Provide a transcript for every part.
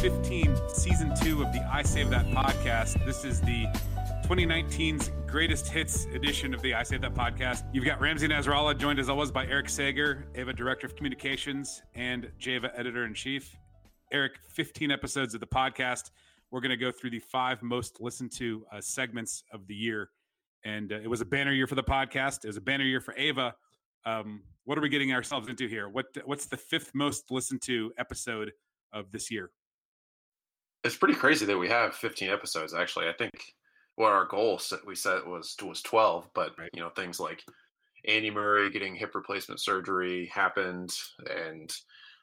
15, season two of the I Save That podcast. This is the 2019's greatest hits edition of the I Save That podcast. You've got Ramsey Nasrallah, joined as always by Eric Sager, Ava Director of Communications, and Java Editor in Chief. Eric, 15 episodes of the podcast. We're going to go through the five most listened to uh, segments of the year. And uh, it was a banner year for the podcast. It was a banner year for Ava. Um, what are we getting ourselves into here? What What's the fifth most listened to episode of this year? It's pretty crazy that we have 15 episodes. Actually, I think what our goal we set was was 12, but right. you know things like Andy Murray getting hip replacement surgery happened, and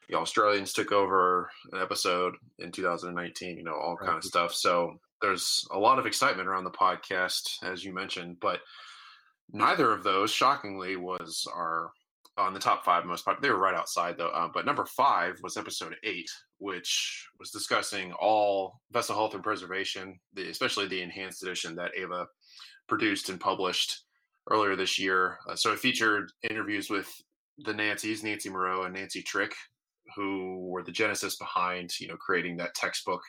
the Australians took over an episode in 2019. You know, all right. kind of stuff. So there's a lot of excitement around the podcast, as you mentioned, but neither of those, shockingly, was our on the top five most popular. They were right outside though. Uh, but number five was episode eight, which was discussing all vessel health and preservation, the, especially the enhanced edition that Ava produced and published earlier this year. Uh, so it featured interviews with the Nancy's, Nancy Moureau and Nancy Trick, who were the genesis behind you know creating that textbook.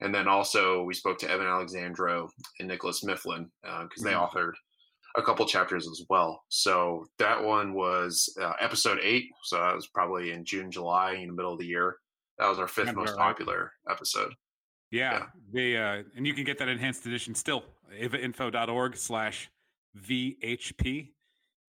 And then also we spoke to Evan Alexandrou and Nicholas Mifflin because uh, mm-hmm. they authored a couple chapters as well. So that one was uh, episode eight. So that was probably in June, July, in the middle of the year. That was our fifth most right. popular episode. Yeah, yeah. the uh, and you can get that enhanced edition still. avainfo.org slash VHP.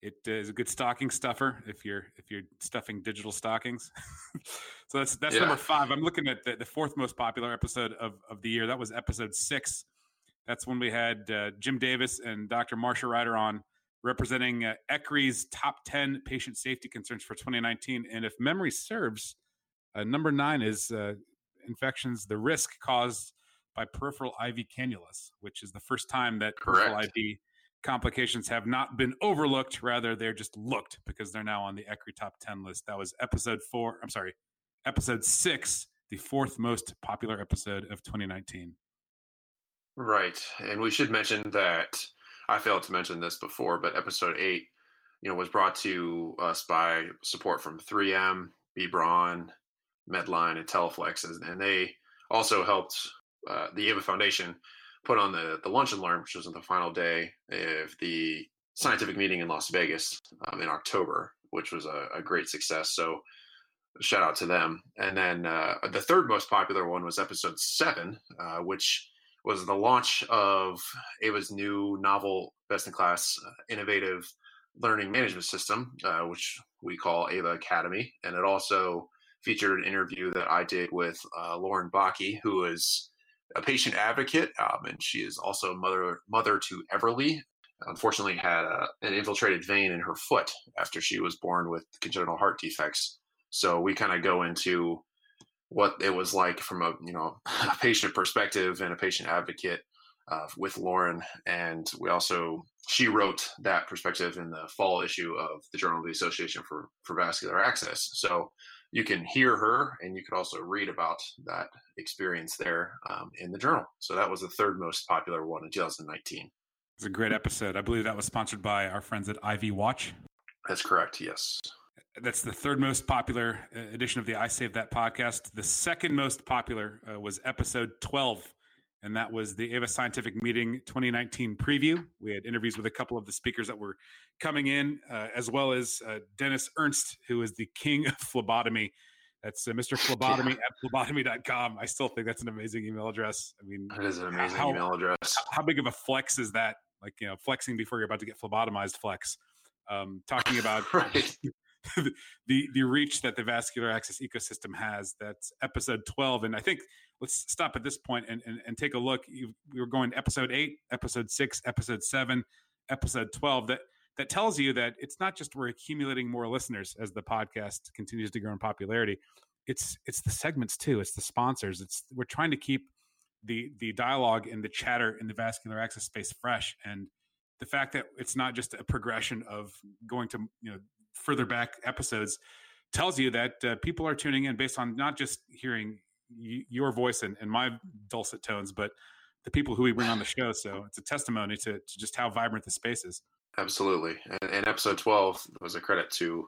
It uh, is a good stocking stuffer if you're if you're stuffing digital stockings. so that's that's yeah. number five. I'm looking at the, the fourth most popular episode of, of the year. That was episode six that's when we had uh, Jim Davis and Dr. Marsha Ryder on representing uh, ECRI's top 10 patient safety concerns for 2019. And if memory serves, uh, number nine is uh, infections, the risk caused by peripheral IV cannulas, which is the first time that Correct. peripheral IV complications have not been overlooked. Rather, they're just looked because they're now on the ECRI top 10 list. That was episode four. I'm sorry, episode six, the fourth most popular episode of 2019. Right. And we should mention that I failed to mention this before, but episode eight, you know, was brought to us by support from 3M, B Braun, Medline, and Teleflex. And they also helped uh, the AVA Foundation put on the, the lunch and learn, which was on the final day of the scientific meeting in Las Vegas um, in October, which was a, a, great success. So shout out to them. And then uh, the third most popular one was episode seven, uh, which was the launch of Ava's new novel, best in class, uh, innovative learning management system, uh, which we call Ava Academy. And it also featured an interview that I did with uh, Lauren Bakke, who is a patient advocate, um, and she is also mother mother to Everly. Unfortunately, had a, an infiltrated vein in her foot after she was born with congenital heart defects. So we kind of go into what it was like from a you know a patient perspective and a patient advocate uh, with Lauren, and we also she wrote that perspective in the fall issue of the Journal of the Association for for Vascular Access. So you can hear her, and you could also read about that experience there um, in the journal. So that was the third most popular one in 2019. It's a great episode. I believe that was sponsored by our friends at IV Watch. That's correct. Yes that's the third most popular uh, edition of the I Save That podcast. The second most popular uh, was episode 12, and that was the Ava Scientific Meeting 2019 preview. We had interviews with a couple of the speakers that were coming in, uh, as well as uh, Dennis Ernst, who is the king of phlebotomy. That's uh, Mr. Phlebotomy at phlebotomy.com. I still think that's an amazing email address. I mean, it is an amazing how, email address. How big of a flex is that? Like, you know, flexing before you're about to get phlebotomized flex. Um, talking about right. the the reach that the vascular access ecosystem has. That's episode twelve, and I think let's stop at this point and and, and take a look. You, we were going to episode eight, episode six, episode seven, episode twelve. That that tells you that it's not just we're accumulating more listeners as the podcast continues to grow in popularity. It's it's the segments too. It's the sponsors. It's we're trying to keep the the dialogue and the chatter in the vascular access space fresh and the fact that it's not just a progression of going to you know further back episodes tells you that uh, people are tuning in based on not just hearing y- your voice and, and, my dulcet tones, but the people who we bring on the show. So it's a testimony to, to just how vibrant the space is. Absolutely. And, and, episode 12 was a credit to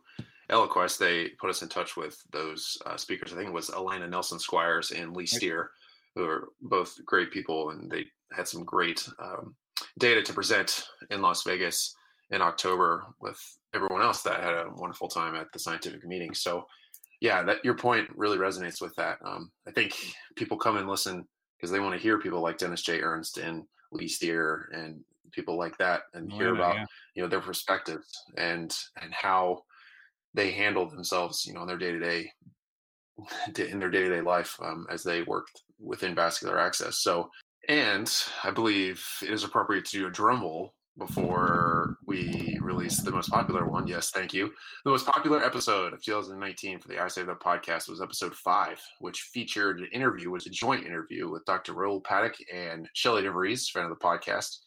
Eliquest, they put us in touch with those uh, speakers. I think it was Alana Nelson Squires and Lee Steere, who are both great people, and they had some great um, data to present in Las Vegas in October with everyone else that had a wonderful time at the scientific meeting. So, yeah, that your point really resonates with that. Um, I think people come and listen because they want to hear people like Dennis J. Ernst and Lee Steere and people like that, and hear about yeah. you know their perspectives and and how they handle themselves, you know, in their day to day in their day to day life um, as they worked within vascular access. So, and I believe it is appropriate to do a drum roll before we released the most popular one. Yes, thank you. The most popular episode of 2019 for the I Say That podcast was episode five, which featured an interview, was a joint interview with Dr. Raul Pathak and Shelly DeVries, friend of the podcast.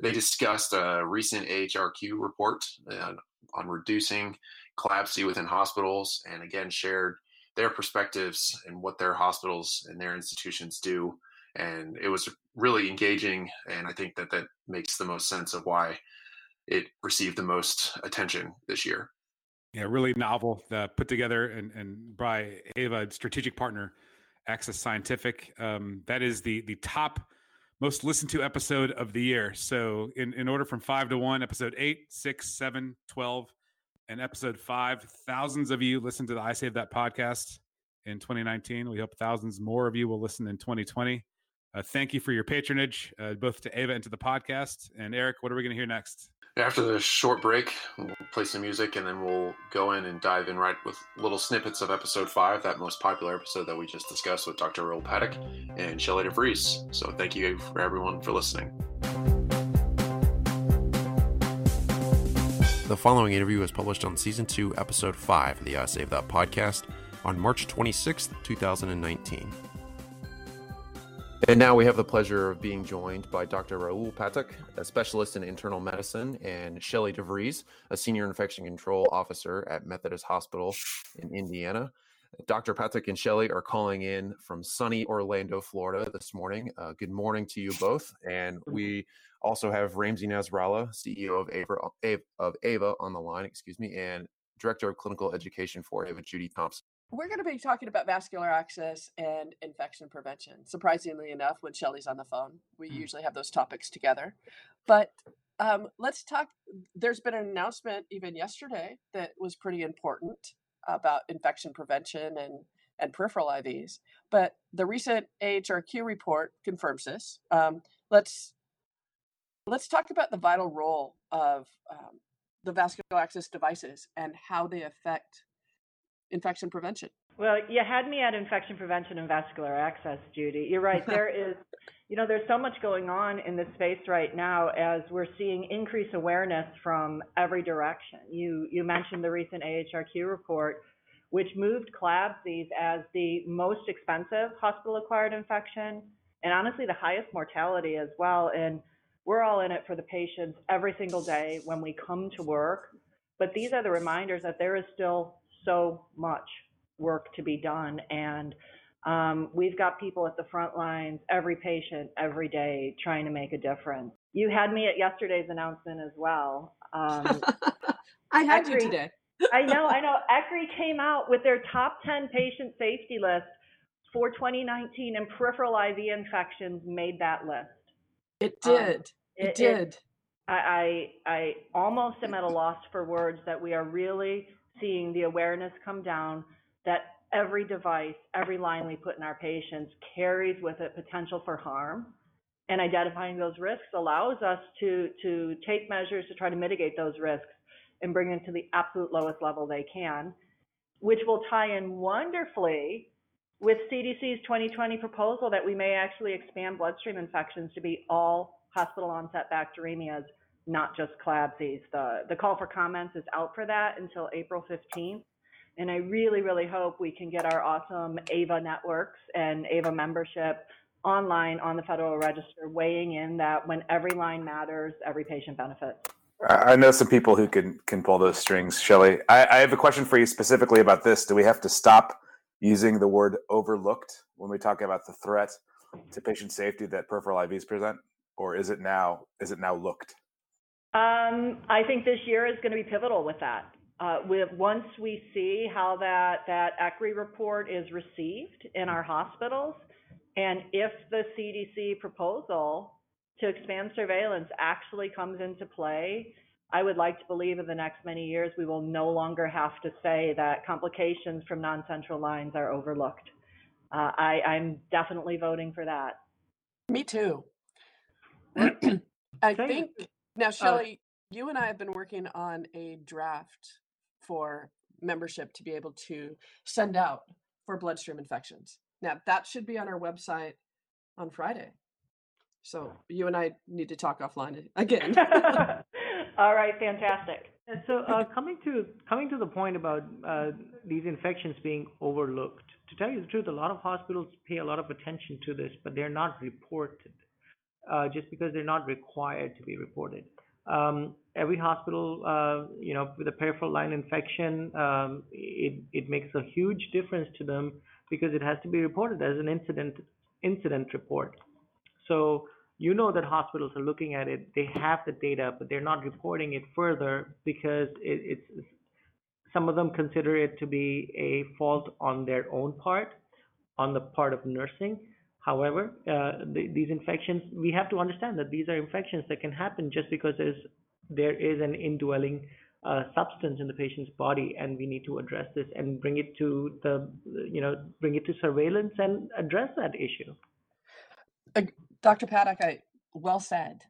They discussed a recent AHRQ report uh, on reducing CLABSIs within hospitals and again shared their perspectives and what their hospitals and their institutions do and it was really engaging and i think that that makes the most sense of why it received the most attention this year yeah really novel uh, put together and, and by ava strategic partner access scientific um, that is the the top most listened to episode of the year so in, in order from five to one episode eight six seven 12 and episode five. Thousands of you listened to the I Save That podcast in 2019. We hope thousands more of you will listen in 2020. Uh, thank you for your patronage, uh, both to Ava and to the podcast. And Eric, what are we going to hear next? After the short break, we'll play some music and then we'll go in and dive in right with little snippets of episode five, that most popular episode that we just discussed with Dr. Earl Pathak and Shelley DeVries. So thank you for everyone for listening. The following interview was published on Season 2, Episode 5 of the I Save That podcast on March 26th, 2019. And now we have the pleasure of being joined by Dr. Raul Pathak, a specialist in internal medicine, and Shelley DeVries, a senior infection control officer at Methodist Hospital in Indiana. Dr. Pathak and Shelley are calling in from sunny Orlando, Florida this morning. Uh, good morning to you both. And we also have Ramsey Nasrallah, CEO of Ava, of Ava on the line, excuse me, and Director of Clinical Education for Ava, Judy Thompson. We're going to be talking about vascular access and infection prevention. Surprisingly enough, when Shelly's on the phone, we mm. usually have those topics together. But um, let's talk. There's been an announcement even yesterday that was pretty important about infection prevention and and peripheral IVs. But the recent AHRQ report confirms this. Um, let's let's talk about the vital role of um, the vascular access devices and how they affect infection prevention. Well, you had me at infection prevention and vascular access, Judy. You're right. There is, you know, there's so much going on in this space right now as we're seeing increased awareness from every direction. You you mentioned the recent AHRQ report, which moved CLABSIs as the most expensive hospital-acquired infection, and honestly the highest mortality as well. And we're all in it for the patients every single day when we come to work. But these are the reminders that there is still so much work to be done. And um, we've got people at the front lines, every patient, every day, trying to make a difference. You had me at yesterday's announcement as well. Um, I had ECRI, you today. I know, I know. ECRI came out with their top 10 patient safety list for 2019, and peripheral IV infections made that list. It um, did. Um, it, it, did. It, I, I I almost am at a loss for words that we are really seeing the awareness come down that every device, every line we put in our patients carries with it potential for harm. And identifying those risks allows us to, to take measures to try to mitigate those risks and bring them to the absolute lowest level they can, which will tie in wonderfully with CDC's 2020 proposal that we may actually expand bloodstream infections to be all hospital onset bacteremias, not just CLABSIs. The, the call for comments is out for that until April 15th. And I really, really hope we can get our awesome AVA networks and AVA membership online on the Federal Register, weighing in that when every line matters, every patient benefits. I know some people who can can pull those strings, Shelley. I, I have a question for you specifically about this. Do we have to stop using the word overlooked when we talk about the threat to patient safety that peripheral IVs present? or is it now is it now looked? Um, I think this year is going to be pivotal with that. uh, with, once we see how that, that ECRI report is received in our hospitals, and if the CDC proposal to expand surveillance actually comes into play, I would like to believe in the next many years we will no longer have to say that complications from non-central lines are overlooked. Uh, I, I'm definitely voting for that. Me too. I think now, Shelley, you and I have been working on a draft for membership to be able to send out for bloodstream infections. Now, that should be on our website on Friday. So you and I need to talk offline again. All right, fantastic. So uh, coming to coming to the point about uh, these infections being overlooked, to tell you the truth, a lot of hospitals pay a lot of attention to this, but they're not reported uh, just because they're not required to be reported. Um, every hospital, uh, you know, with a peripheral line infection, um, it, it makes a huge difference to them because it has to be reported as an incident incident report. So you know that hospitals are looking at it, they have the data, but they're not reporting it further because it, it's some of them consider it to be a fault on their own part, on the part of nursing. However, uh, the, these infections, we have to understand that these are infections that can happen just because there's, there is an indwelling uh, substance in the patient's body, and we need to address this and bring it to the, you know, bring it to surveillance and address that issue. Uh, Dr. Pathak, I well said.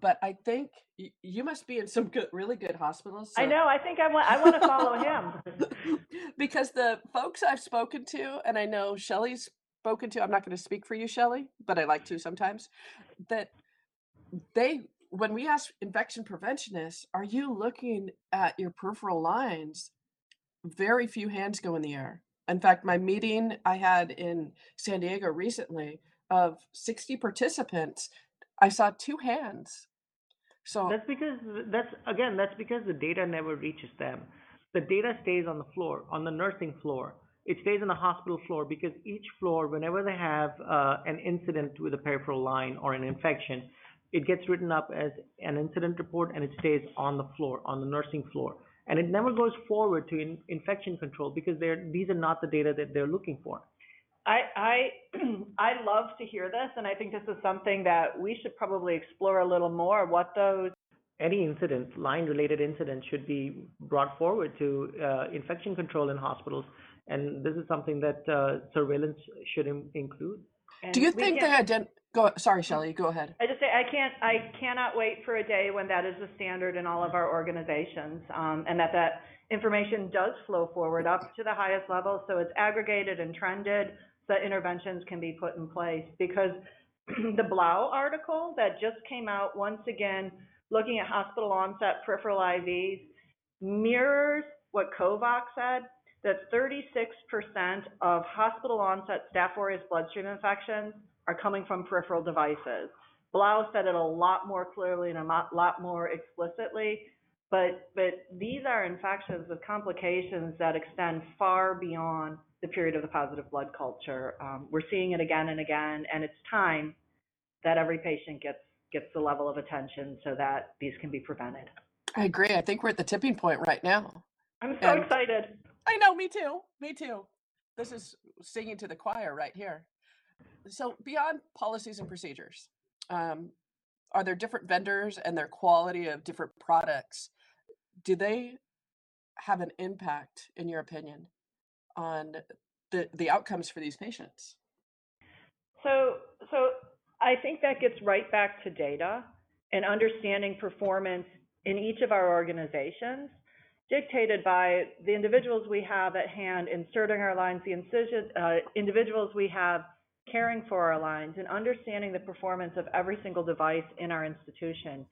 But I think y- you must be in some good, really good hospitals. I know. I think I want. I want to follow him. because the folks I've spoken to, and I know Shelley's spoken to, I'm not going to speak for you, Shelley, but I like to mm-hmm. sometimes, that they, when we ask infection preventionists, are you looking at your peripheral lines? Very few hands go in the air. In fact, my meeting I had in San Diego recently of 60 participants, I saw two hands. So That's because that's again that's because the data never reaches them. The data stays on the floor, on the nursing floor. It stays on the hospital floor because each floor, whenever they have uh, an incident with a peripheral line or an infection, it gets written up as an incident report and it stays on the floor, on the nursing floor, and it never goes forward to in, infection control because they're these are not the data that they're looking for. I I I love to hear this, and I think this is something that we should probably explore a little more. What those any incident, line-related incident, should be brought forward to uh, infection control in hospitals, and this is something that uh, surveillance should in- include. and do you think can't- they ident- go sorry, Shelley, go ahead. I just say I can't. I cannot wait for a day when that is the standard in all of our organizations, um, and that that information does flow forward up to the highest level, so it's aggregated and trended, so that interventions can be put in place. Because the Blau article that just came out once again, looking at hospital onset peripheral IVs, mirrors what Kovac said. That 36% of hospital onset Staph aureus bloodstream infections are coming from peripheral devices. Blau said it a lot more clearly and a lot, lot more explicitly, but, but these are infections with complications that extend far beyond the period of the positive blood culture. Um, we're seeing it again and again, and it's time that every patient gets, gets the level of attention so that these can be prevented. I agree. I think we're at the tipping point right now. I'm so And- excited. I know, me too. Me too. This is singing to the choir right here. So, beyond policies and procedures, um, are there different vendors and their quality of different products? Do they have an impact, in your opinion, on the, the outcomes for these patients? So, so I think that gets right back to data and understanding performance in each of our organizations, dictated by the individuals we have at hand inserting our lines, the incision, uh, individuals we have caring for our lines, and understanding the performance of every single device in our institution.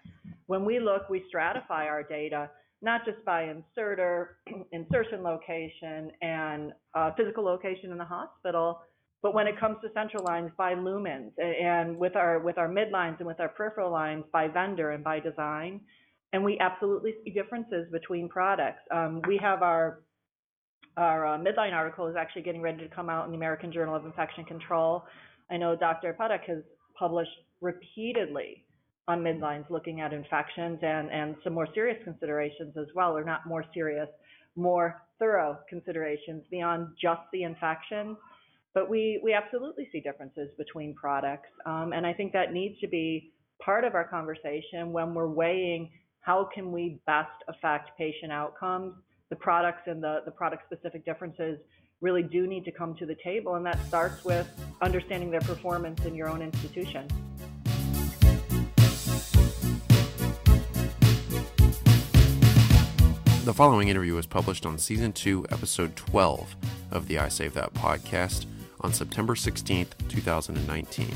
When we look, we stratify our data not just by inserter, insertion location, and uh, physical location in the hospital, but when it comes to central lines, by lumens, and with our with our midlines and with our peripheral lines, by vendor and by design. And we absolutely see differences between products. Um, we have our our uh, midline article is actually getting ready to come out in the American Journal of Infection Control. I know Dr. Pathak has published repeatedly on midlines looking at infections and, and some more serious considerations as well, or not more serious, more thorough considerations beyond just the infection. But we, we absolutely see differences between products. Um, and I think that needs to be part of our conversation when we're weighing how can we best affect patient outcomes. The products and the, the product specific differences really do need to come to the table. And that starts with understanding their performance in your own institution. The following interview was published on Season 2, Episode 12 of the I Save That podcast on September 16th, 2019.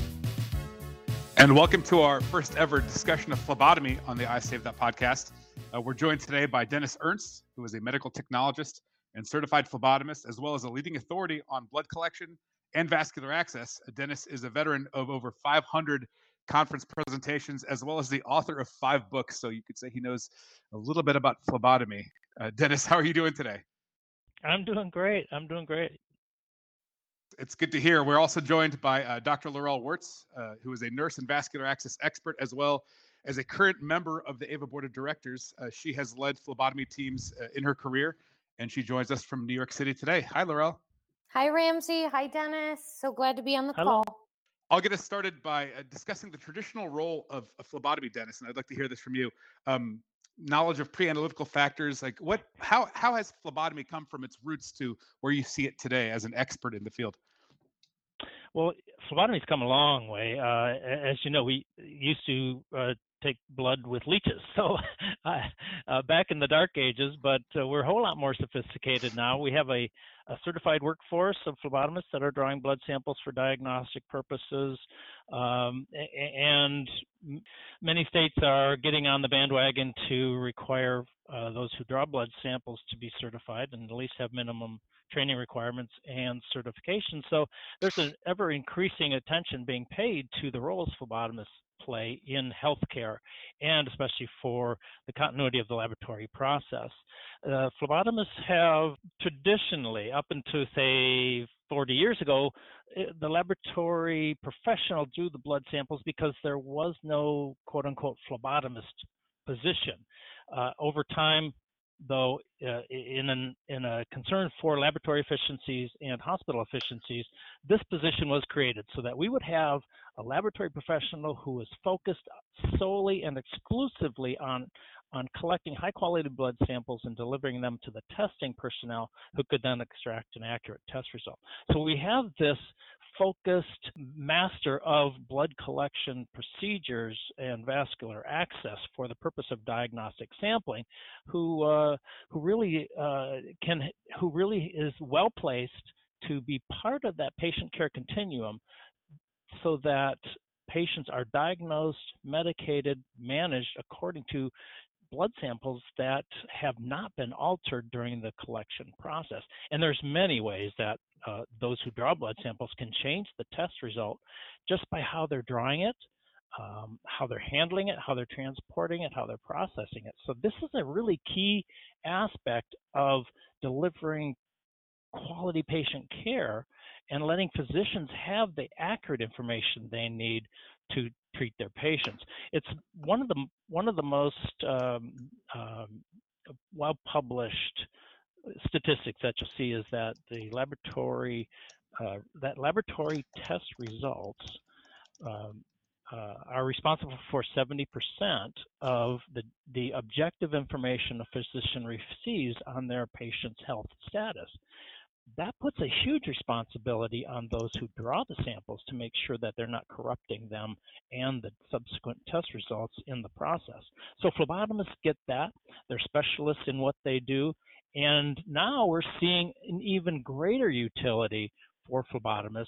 And welcome to our first ever discussion of phlebotomy on the I Save That podcast. Uh, we're joined today by Dennis Ernst, who is a medical technologist and certified phlebotomist, as well as a leading authority on blood collection and vascular access. Uh, Dennis is a veteran of over 500 conference presentations, as well as the author of five books. So you could say he knows a little bit about phlebotomy. Uh, Dennis, how are you doing today? I'm doing great. I'm doing great. It's good to hear. We're also joined by uh, Dr. Laurel Wirtz, uh, who is a nurse and vascular access expert, as well as a current member of the AVA Board of Directors. Uh, she has led phlebotomy teams uh, in her career, and she joins us from New York City today. Hi, Laurel. Hi, Ramsey. Hi, Dennis. So glad to be on the Hello. call. I'll get us started by uh, discussing the traditional role of, of phlebotomy, Dennis, and I'd like to hear this from you. Um, knowledge of pre-analytical factors, like what, how, how has phlebotomy come from its roots to where you see it today as an expert in the field? Well, phlebotomy's come a long way. Uh, as you know, we used to uh, take blood with leeches, so uh, back in the dark ages. But uh, we're a whole lot more sophisticated now. We have a, a certified workforce of phlebotomists that are drawing blood samples for diagnostic purposes, um, and many states are getting on the bandwagon to require uh, those who draw blood samples to be certified and at least have minimum training requirements and certification. So there's an ever increasing attention being paid to the roles phlebotomists play in healthcare and especially for the continuity of the laboratory process. Uh, phlebotomists have traditionally, up until say 40 years ago, eh, the laboratory professional drew the blood samples because there was no quote unquote phlebotomist position. Uh, over time, though, uh, in, an, in a concern for laboratory efficiencies and hospital efficiencies, this position was created so that we would have a laboratory professional who is focused solely and exclusively on on collecting high quality blood samples and delivering them to the testing personnel who could then extract an accurate test result. So we have this focused master of blood collection procedures and vascular access for the purpose of diagnostic sampling who uh, who really uh, can who really is well placed to be part of that patient care continuum so that patients are diagnosed, medicated, managed according to blood samples that have not been altered during the collection process. And there's many ways that uh, those who draw blood samples can change the test result just by how they're drawing it, um, how they're handling it, how they're transporting it, how they're processing it. So this is a really key aspect of delivering quality patient care and letting physicians have the accurate information they need to treat their patients. It's one of the one of the most um, um, well published statistics that you'll see is that the laboratory uh, that laboratory test results um, uh, are responsible for 70% of the, the objective information a physician receives on their patient's health status that puts a huge responsibility on those who draw the samples to make sure that they're not corrupting them and the subsequent test results in the process. So phlebotomists get that. They're specialists in what they do. And now we're seeing an even greater utility for phlebotomists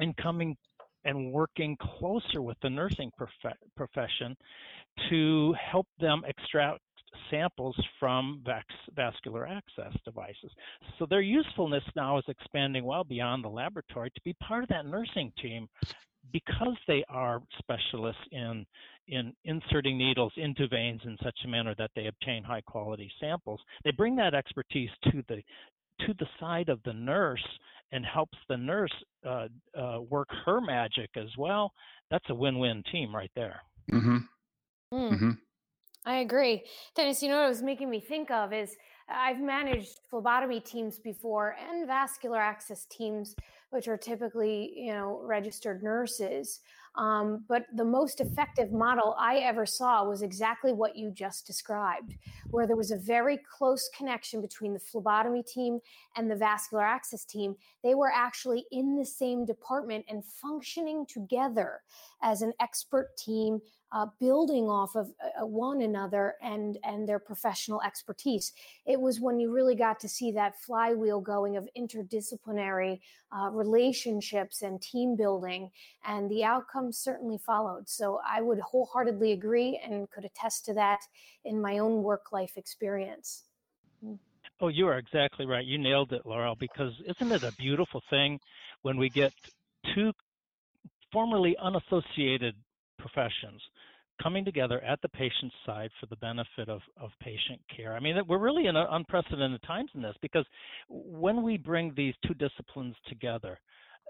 in coming and working closer with the nursing prof- profession to help them extract samples from vascular access devices. So their usefulness now is expanding well beyond the laboratory to be part of that nursing team because they are specialists in in inserting needles into veins in such a manner that they obtain high quality samples. They bring that expertise to the to the side of the nurse and helps the nurse uh, uh, work her magic as well. That's a win-win team right there. Mm-hmm. Mm. Mm-hmm. I agree. Dennis, you know what it was making me think of is I've managed phlebotomy teams before and vascular access teams, which are typically, you know, registered nurses. Um, but the most effective model I ever saw was exactly what you just described, where there was a very close connection between the phlebotomy team and the vascular access team. They were actually in the same department and functioning together as an expert team, uh, building off of uh, one another and and their professional expertise. It was when you really got to see that flywheel going of interdisciplinary uh, relationships and team building, and the outcomes certainly followed. So I would wholeheartedly agree and could attest to that in my own work life experience. Oh, you are exactly right. You nailed it, Laurel, because isn't it a beautiful thing when we get two formerly unassociated professions coming together at the patient's side for the benefit of, of patient care. I mean, we're really in unprecedented times in this because when we bring these two disciplines together,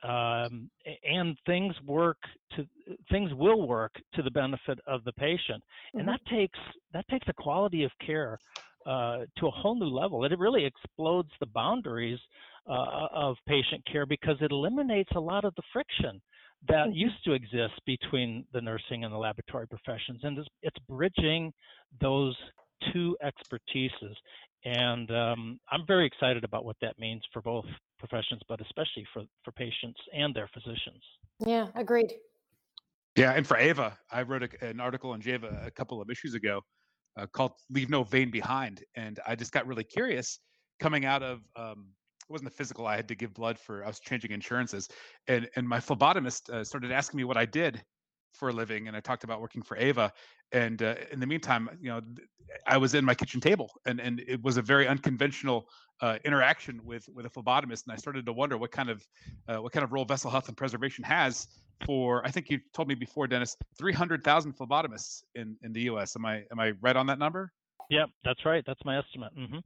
um, and things work to things will work to the benefit of the patient, and mm-hmm. that takes that takes the quality of care uh, to a whole new level. It really explodes the boundaries uh, of patient care because it eliminates a lot of the friction that mm-hmm. used to exist between the nursing and the laboratory professions, and it's, it's bridging those two expertises. And um, I'm very excited about what that means for both professions, but especially for, for patients and their physicians. Yeah, agreed. Yeah, and for AVA, I wrote a, an article on JAVA a couple of issues ago uh, called "Leave No Vein Behind," and I just got really curious coming out of um, it wasn't the physical. I had to give blood for. I was changing insurances, and and my phlebotomist uh, started asking me what I did for a living, and I talked about working for Ava. And uh, in the meantime, you know, I was in my kitchen table, and and it was a very unconventional uh, interaction with with a phlebotomist, and I started to wonder what kind of uh, what kind of role vessel health and preservation has for. I think you told me before, Dennis, three hundred thousand phlebotomists in in the U.S. Am I am I right on that number? Yep, that's right. That's my estimate. Mm-hmm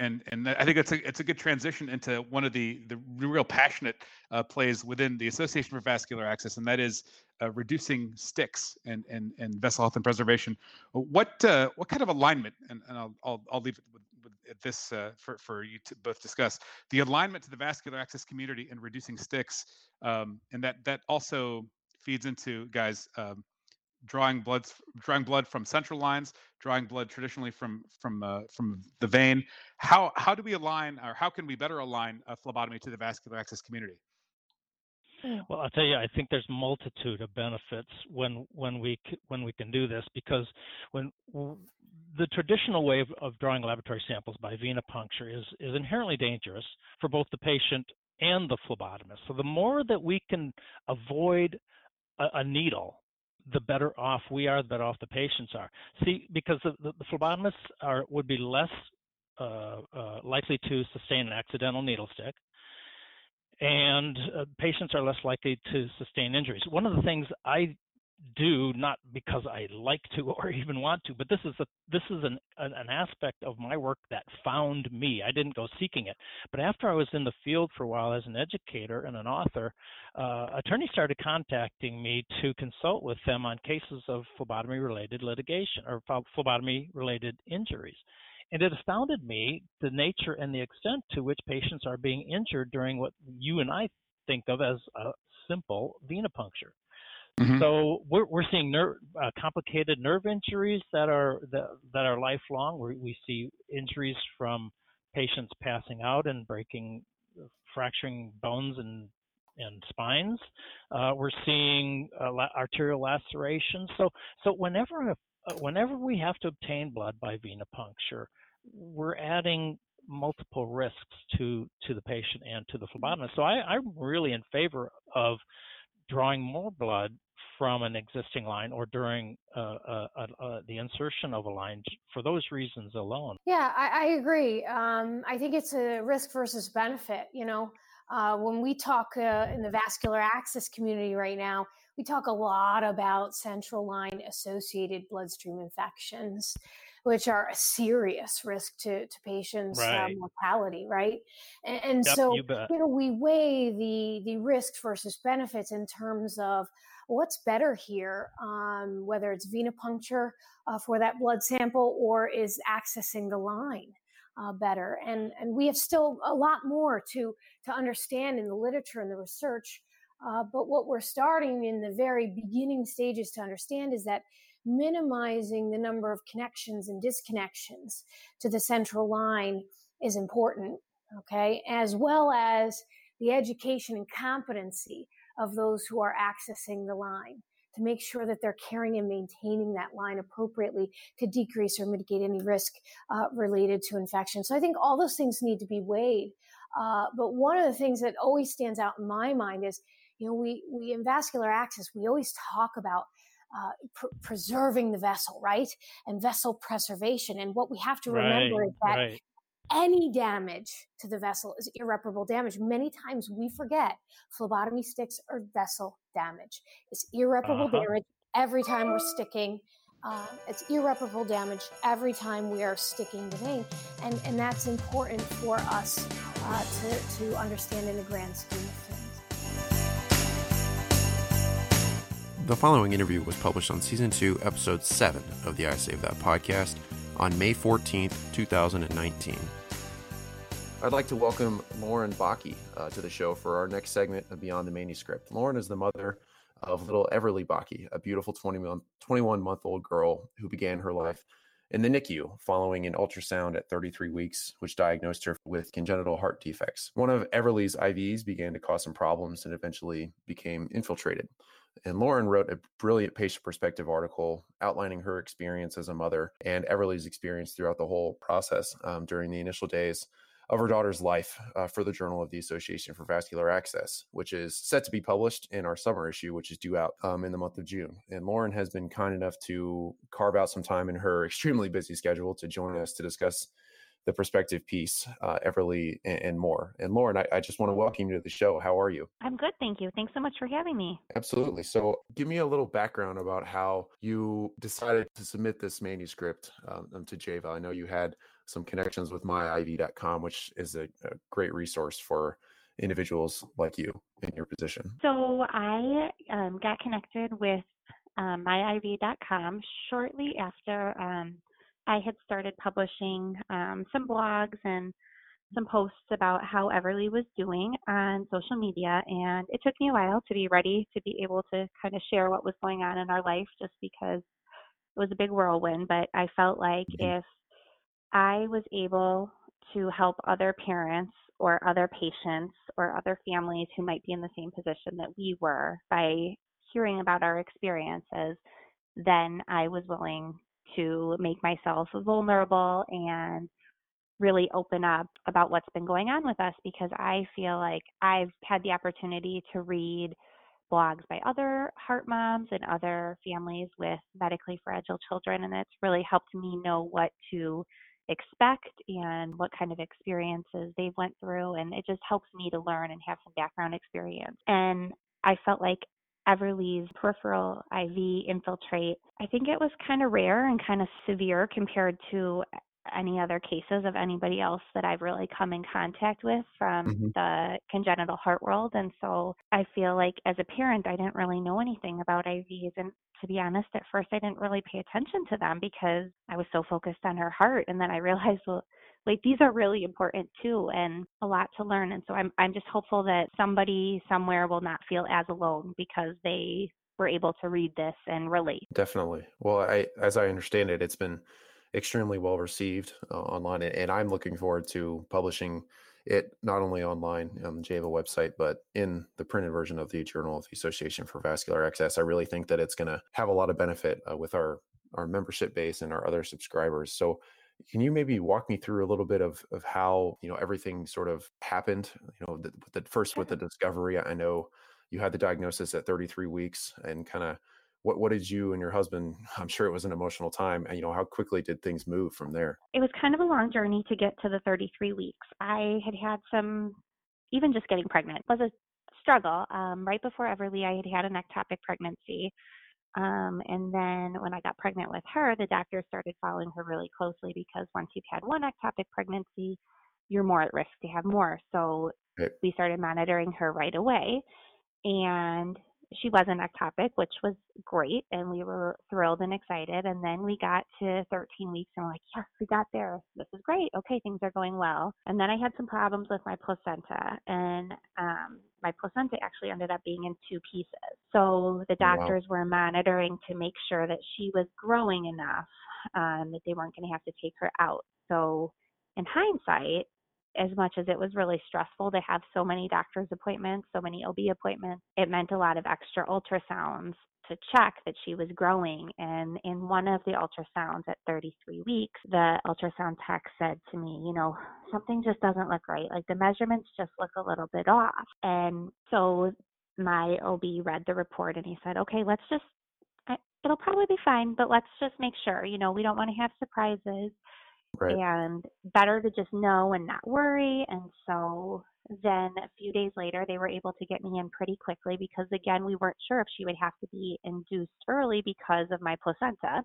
and and I think it's a it's a good transition into one of the the real passionate uh, plays within the Association for Vascular Access, and that is uh, reducing sticks and, and and vessel health and preservation. What uh, what kind of alignment? And, and I'll, I'll I'll leave it with, with this uh, for for you to both discuss the alignment to the vascular access community and reducing sticks, um, and that that also feeds into guys. Um, drawing blood drawing blood from central lines, drawing blood traditionally from from uh, from the vein. How how do we align, or how can we better align a phlebotomy to the vascular access community? Well, I'll tell you, I think there's multitude of benefits when when we when we can do this because when the traditional way of, of drawing laboratory samples by venipuncture is is inherently dangerous for both the patient and the phlebotomist. So the more that we can avoid a, a needle the better off we are, the better off the patients are. See, because the, the, the phlebotomists are would be less uh, uh, likely to sustain an accidental needle stick, and uh, patients are less likely to sustain injuries. One of the things I do not because I like to or even want to, but this is a this is an, an, an aspect of my work that found me. I didn't go seeking it, but after I was in the field for a while as an educator and an author, uh, attorneys started contacting me to consult with them on cases of phlebotomy related litigation or phlebotomy related injuries. And it astounded me the nature and the extent to which patients are being injured during what you and I think of as a simple venipuncture. Mm-hmm. So we're we're seeing uh, complicated nerve injuries that are that, that are lifelong. we we see injuries from patients passing out and breaking, fracturing bones and and spines. Uh, we're seeing uh, la- arterial lacerations. So so whenever uh, whenever we have to obtain blood by venipuncture, we're adding multiple risks to to the patient and to the phlebotomist. So I, I'm really in favor of drawing more blood from an existing line or during uh, uh, uh, the insertion of a line for those reasons alone. Yeah, I, I agree. Um, I think it's a risk versus benefit. You know, Uh, when we talk uh, in the vascular access community right now, we talk a lot about central line associated bloodstream infections, which are a serious risk to, to patients' uh, mortality, right? And, and Yep, so, you you know, we weigh the the risks versus benefits in terms of what's better here, um, whether it's venipuncture uh, for that blood sample or is accessing the line uh, better. And and we have still a lot more to to understand in the literature and the research. Uh, but what we're starting in the very beginning stages to understand is that minimizing the number of connections and disconnections to the central line is important, okay, as well as the education and competency of those who are accessing the line to make sure that they're carrying and maintaining that line appropriately to decrease or mitigate any risk uh, related to infection. So I think all those things need to be weighed. Uh, but one of the things that always stands out in my mind is, you know, we, we in vascular access, we always talk about uh, pr- preserving the vessel, right? And vessel preservation. And what we have to remember Right, is that right. any damage to the vessel is irreparable damage. Many times we forget phlebotomy sticks are vessel damage. It's irreparable Uh-huh. damage every time we're sticking. Uh, it's irreparable damage every time we are sticking the vein, and and that's important for us uh, to to understand in the grand scheme The following interview was published on Season 2, Episode 7 of the I Save That podcast on May 14th, 2019. I'd like to welcome Lauren Baki uh, to the show for our next segment of Beyond the Manuscript. Lauren is the mother of little Everly Baki, a beautiful 20 month, 21 month old girl who began her life in the NICU following an ultrasound at 33 weeks, which diagnosed her with congenital heart defects. One of Everly's IVs began to cause some problems and eventually became infiltrated. And Lauren wrote a brilliant patient perspective article outlining her experience as a mother and Everly's experience throughout the whole process um, during the initial days of her daughter's life uh, for the Journal of the Association for Vascular Access, which is set to be published in our summer issue, which is due out um, in the month of June. And Lauren has been kind enough to carve out some time in her extremely busy schedule to join us to discuss the perspective piece, uh, Everly, and, and more. And Lauren, I, I just want to welcome you to the show. How are you? I'm good, thank you. Thanks so much for having me. Absolutely. So, give me a little background about how you decided to submit this manuscript um, to JAVA. I know you had some connections with myiv.com, which is a, a great resource for individuals like you in your position. So I um, got connected with um, myiv.com shortly after um, I had started publishing um, some blogs and some posts about how Everly was doing on social media. And it took me a while to be ready to be able to kind of share what was going on in our life just because it was a big whirlwind. But I felt like Mhm. if I was able to help other parents or other patients or other families who might be in the same position that we were by hearing about our experiences, then I was willing to make myself vulnerable and really open up about what's been going on with us because I feel like I've had the opportunity to read blogs by other heart moms and other families with medically fragile children and it's really helped me know what to expect and what kind of experiences they've went through and it just helps me to learn and have some background experience. And i felt like everly's peripheral iv infiltrate i think it was kind of rare and kind of severe compared to any other cases of anybody else that I've really come in contact with from Mhm. the congenital heart world. And so I feel like as a parent, I didn't really know anything about IVs. And to be honest, at first, I didn't really pay attention to them because I was so focused on her heart. And then I realized, well, wait, these are really important too, and a lot to learn. And so I'm I'm just hopeful that somebody somewhere will not feel as alone because they were able to read this and relate. Definitely. Well, I, as I understand it, it's been extremely well received uh, online, and, and I'm looking forward to publishing it not only online on the Java website, but in the printed version of the Journal of the Association for Vascular Access. I really think that it's going to have a lot of benefit uh, with our our membership base and our other subscribers. So, can you maybe walk me through a little bit of of how you know everything sort of happened? You know, the, the first with the discovery. I know you had the diagnosis at 33 weeks, and kind of what what did you and your husband i'm sure it was an emotional time and you know how quickly did things move from there it was kind of a long journey to get to the 33 weeks. I had had some even just getting pregnant was a struggle. Um, right before Everly, I had had an ectopic pregnancy. Um, and then when I got pregnant with her, the doctor started following her really closely because once you've had one ectopic pregnancy, you're more at risk to have more. So right. we started monitoring her right away. And she was an ectopic, which was great, and we were thrilled and excited. And then we got to 13 weeks, and we're like, yes, we got there. This is great. Okay, things are going well. And then I had some problems with my placenta, and um, my placenta actually ended up being in two pieces. So the doctors wow. were monitoring to make sure that she was growing enough um, that they weren't going to have to take her out. So in hindsight, as much as it was really stressful to have so many doctor's appointments, so many OB appointments, it meant a lot of extra ultrasounds to check that she was growing. And in one of the ultrasounds at 33 weeks, the ultrasound tech said to me, you know, something just doesn't look right. Like the measurements just look a little bit off. And so my OB read the report and he said, okay, let's just, it'll probably be fine, but let's just make sure, you know, we don't want to have surprises. Right. And better to just know and not worry. And so then a few days later, they were able to get me in pretty quickly because, again, we weren't sure if she would have to be induced early because of my placenta.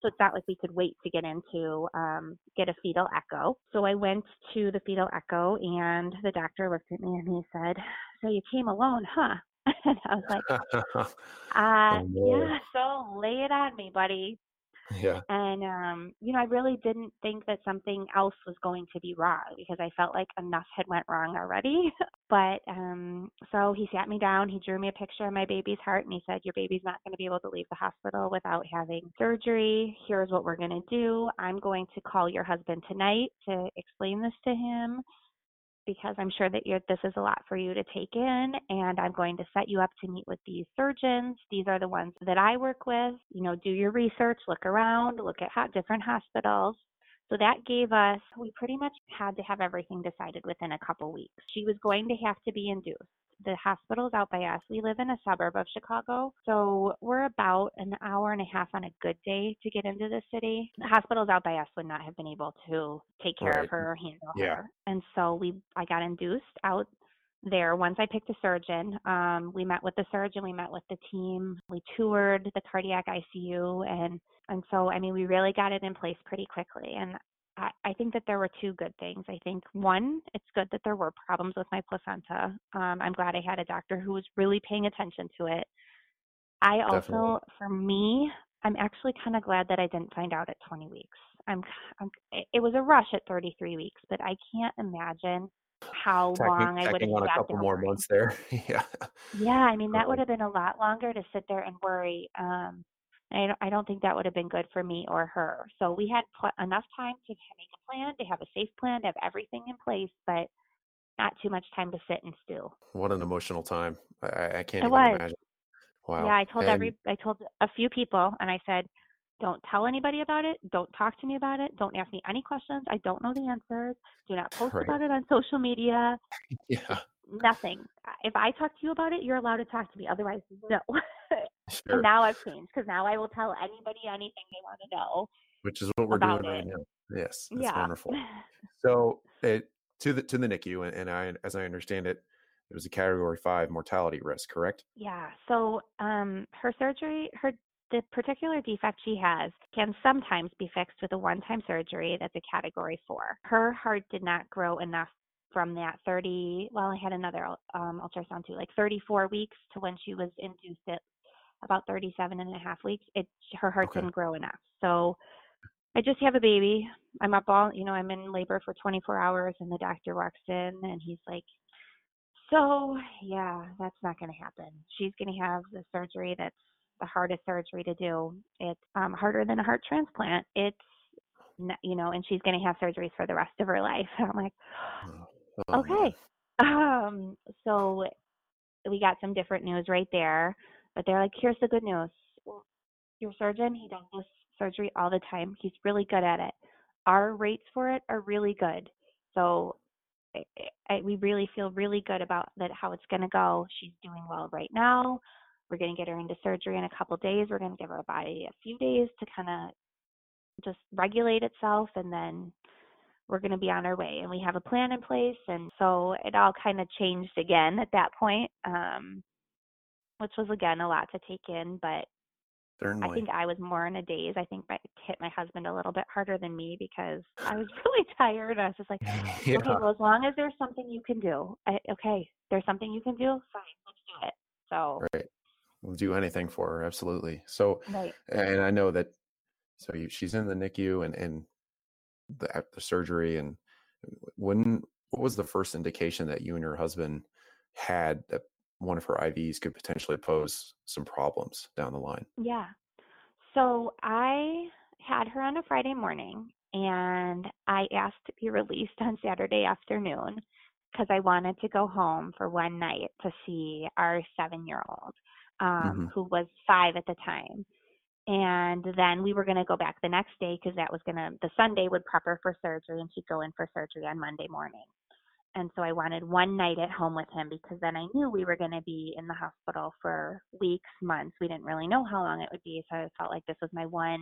So it's not like we could wait to get into um, get a fetal echo. So I went to the fetal echo, and the doctor looked at me and he said, "So you came alone, huh?" and I was like, uh, oh, "Yeah, so lay it on me, buddy." Yeah. And um, you know, I really didn't think that something else was going to be wrong because I felt like enough had went wrong already. but um so he sat me down, he drew me a picture of my baby's heart and he said, Your baby's not going to be able to leave the hospital without having surgery. Here's what we're going to do. I'm going to call your husband tonight to explain this to him because I'm sure that this is a lot for you to take in. And I'm going to set you up to meet with these surgeons. These are the ones that I work with. You know, do your research, look around, look at different hospitals. So that gave us, we pretty much had to have everything decided within a couple weeks. She was going to have to be induced the hospital's out by us. We live in a suburb of Chicago, so we're about an hour and a half on a good day to get into the city. The hospital's out by us would not have been able to take care right. of her or handle yeah. her, and so we I got induced out there once I picked a surgeon. Um, we met with the surgeon, we met with the team, we toured the cardiac ICU, and and so I mean we really got it in place pretty quickly. And I, I think that there were two good things. I think one, it's good that there were problems with my placenta. Um, I'm glad I had a doctor who was really paying attention to it. I also, Definitely. for me, I'm actually kind of glad that I didn't find out at 20 weeks. I'm, I'm, it was a rush at 33 weeks, but I can't imagine how long I would have on a couple more months there. yeah. Yeah, I mean that would have been a lot longer to sit there and worry. Um, I don't, I don't think that would have been good for me or her. So we had pl- enough time to make a plan, to have a safe plan, to have everything in place, but not too much time to sit and stew. What an emotional time! I, I can't it even was. imagine. Wow. Yeah, I told and... every, I told a few people, and I said, don't tell anybody about it. Don't talk to me about it. Don't ask me any questions. I don't know the answers. Do not post right. about it on social media. Yeah. Nothing. If I talk to you about it, you're allowed to talk to me. Otherwise, no. Sure. And now I've changed because now I will tell anybody anything they want to know. Which is what we're doing right now. Yes, that's yeah. wonderful. So it, to the to the NICU, and, and I, as I understand it, it was a category five mortality risk, correct? Yeah. So um, her surgery, her the particular defect she has can sometimes be fixed with a one-time surgery that's a category four. Her heart did not grow enough from that 30 well i had another um, ultrasound too like 34 weeks to when she was induced at about 37 and a half weeks, it her heart okay. didn't grow enough. So I just have a baby. I'm up all, you know, I'm in labor for 24 hours and the doctor walks in and he's like, so yeah, that's not going to happen. She's going to have the surgery that's the hardest surgery to do. It's um, harder than a heart transplant. It's, you know, and she's going to have surgeries for the rest of her life. I'm like, oh, okay. Um, so we got some different news right there. But they're like, here's the good news. Your surgeon, he does this surgery all the time. He's really good at it. Our rates for it are really good. So I, I, we really feel really good about that how it's going to go. She's doing well right now. We're going to get her into surgery in a couple days. We're going to give her body a few days to kind of just regulate itself, and then we're going to be on our way and we have a plan in place and so it all kind of changed again at that point um which was again a lot to take in but Certainly. I think I was more in a daze. I think I hit my husband a little bit harder than me because I was really tired. I was just like, yeah. okay, well, as long as there's something you can do, I, okay, there's something you can do, fine, let's do it. So, Right. We'll do anything for her. Absolutely. So, right. and I know that. So you, she's in the NICU and and the at the surgery and uh, when what was the first indication that you and your husband had that one of her IVs could potentially pose some problems down the line? Yeah. So I had her on a Friday morning and I asked to be released on Saturday afternoon because I wanted to go home for one night to see our seven year old, um, Mhm. who was five at the time. And then we were going to go back the next day because that was going to, the Sunday would prep her for surgery and she'd go in for surgery on Monday morning. And so I wanted one night at home with him because then I knew we were going to be in the hospital for weeks, months. We didn't really know how long it would be. So I felt like this was my one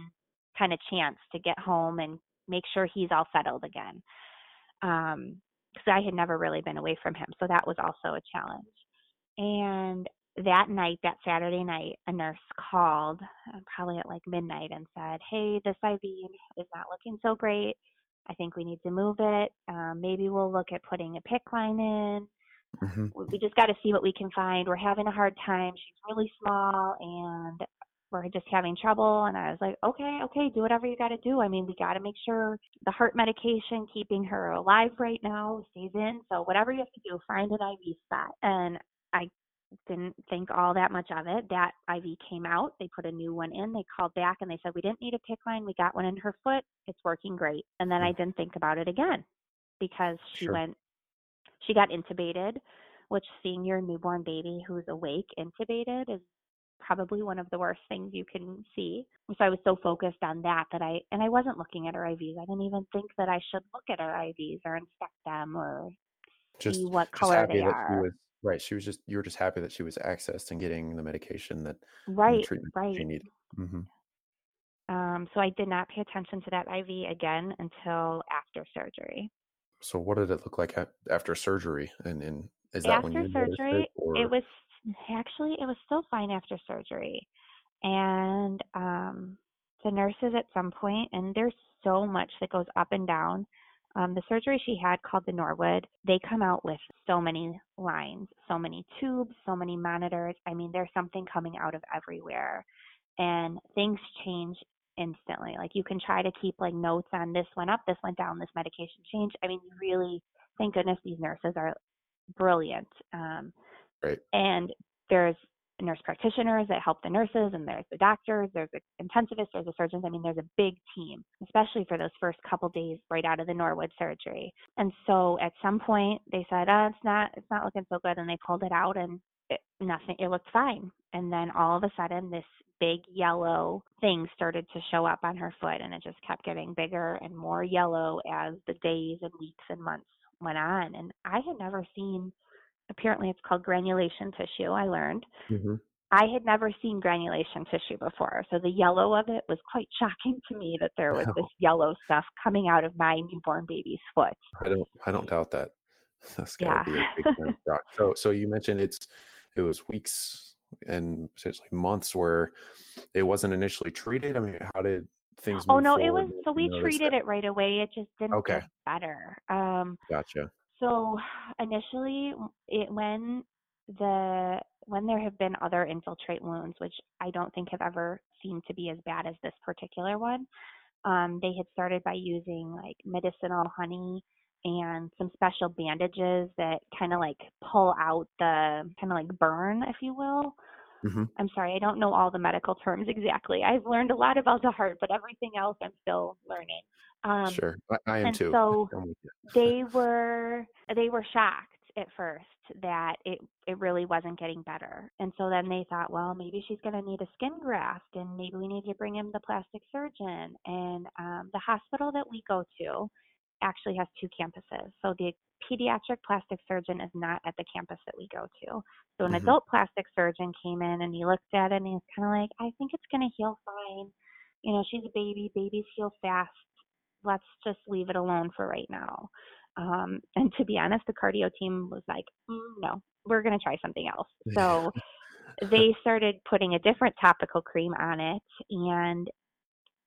kind of chance to get home and make sure he's all settled again. Um, because I had never really been away from him. So that was also a challenge. And that night, that Saturday night, a nurse called uh, probably at like midnight and said, Hey, this IV is not looking so great. I think we need to move it. Um, maybe we'll look at putting a PICC line in. Mhm. We we just got to see what we can find. We're having a hard time. She's really small and we're just having trouble. And I was like, okay, okay, do whatever you got to do. I mean, we got to make sure the heart medication keeping her alive right now stays in. So whatever you have to do, find an IV spot. And I didn't think all that much of it. That IV came out. They put a new one in. They called back and they said, we didn't need a PICC line. We got one in her foot. It's working great. And then I didn't think about it again because she Sure. went, she got intubated, which seeing your newborn baby who's awake intubated is probably one of the worst things you can see. So I was so focused on that that I, and I wasn't looking at her IVs. I didn't even think that I should look at her IVs or inspect them or Just, see what color they are. Right. She was just you were just happy that she was accessed and getting the medication that Right, treatment that she right. needed. hmm Um, so I did not pay attention to that IV again until after surgery. So what did it look like after surgery? And and is that when After you noticed surgery, it, or it was actually it was still fine after surgery. And um the nurses at some point and there's so much that goes up and down. Um, the surgery she had called the Norwood, they come out with so many lines, so many tubes, so many monitors. I mean, there's something coming out of everywhere. And things change instantly. Like you can try to keep like notes on this went up, this went down, this medication changed. I mean, you really, thank goodness these nurses are brilliant. Um, Right. and there's nurse practitioners that help the nurses, and there's the doctors, there's the intensivists, there's the surgeons. I mean, there's a big team, especially for those first couple days right out of the Norwood surgery. And so at some point they said, "Oh, it's not, it's not looking so good," and they pulled it out, and it, nothing, it looked fine. And then all of a sudden, this big yellow thing started to show up on her foot, and it just kept getting bigger and more yellow as the days and weeks and months went on. And I had never seen apparently it's called granulation tissue, I learned. Mhm. I had never seen granulation tissue before. So the yellow of it was quite shocking to me that there was this yellow stuff coming out of my newborn baby's foot. I don't I don't doubt that. That's Yeah. gotta be a big shock. So so you mentioned it's it was weeks and potentially months where it wasn't initially treated. I mean, how did things Oh no, it was so we treated that? it right away. It just didn't Okay. get better. Um Gotcha. So initially, it when the when there have been other infiltrate wounds, which I don't think have ever seemed to be as bad as this particular one, um, they had started by using like medicinal honey and some special bandages that kind of like pull out the kind of like burn, if you will. Hmm I'm sorry, I don't know all the medical terms exactly. I've learned a lot about the heart, but everything else I'm still learning. Um, Sure. I, am and too. so I'm with you. they were they were shocked at first that it it really wasn't getting better and so then they thought well maybe she's going to need a skin graft and maybe we need to bring in the plastic surgeon and um, the hospital that we go to actually has two campuses so the pediatric plastic surgeon is not at the campus that we go to so an Mhm. adult plastic surgeon came in and he looked at it and he's kind of like i think it's going to heal fine you know she's a baby babies heal fast let's just leave it alone for right now. Um, and to be honest, the cardio team was like, mm, no, we're going to try something else. So they started putting a different topical cream on it. And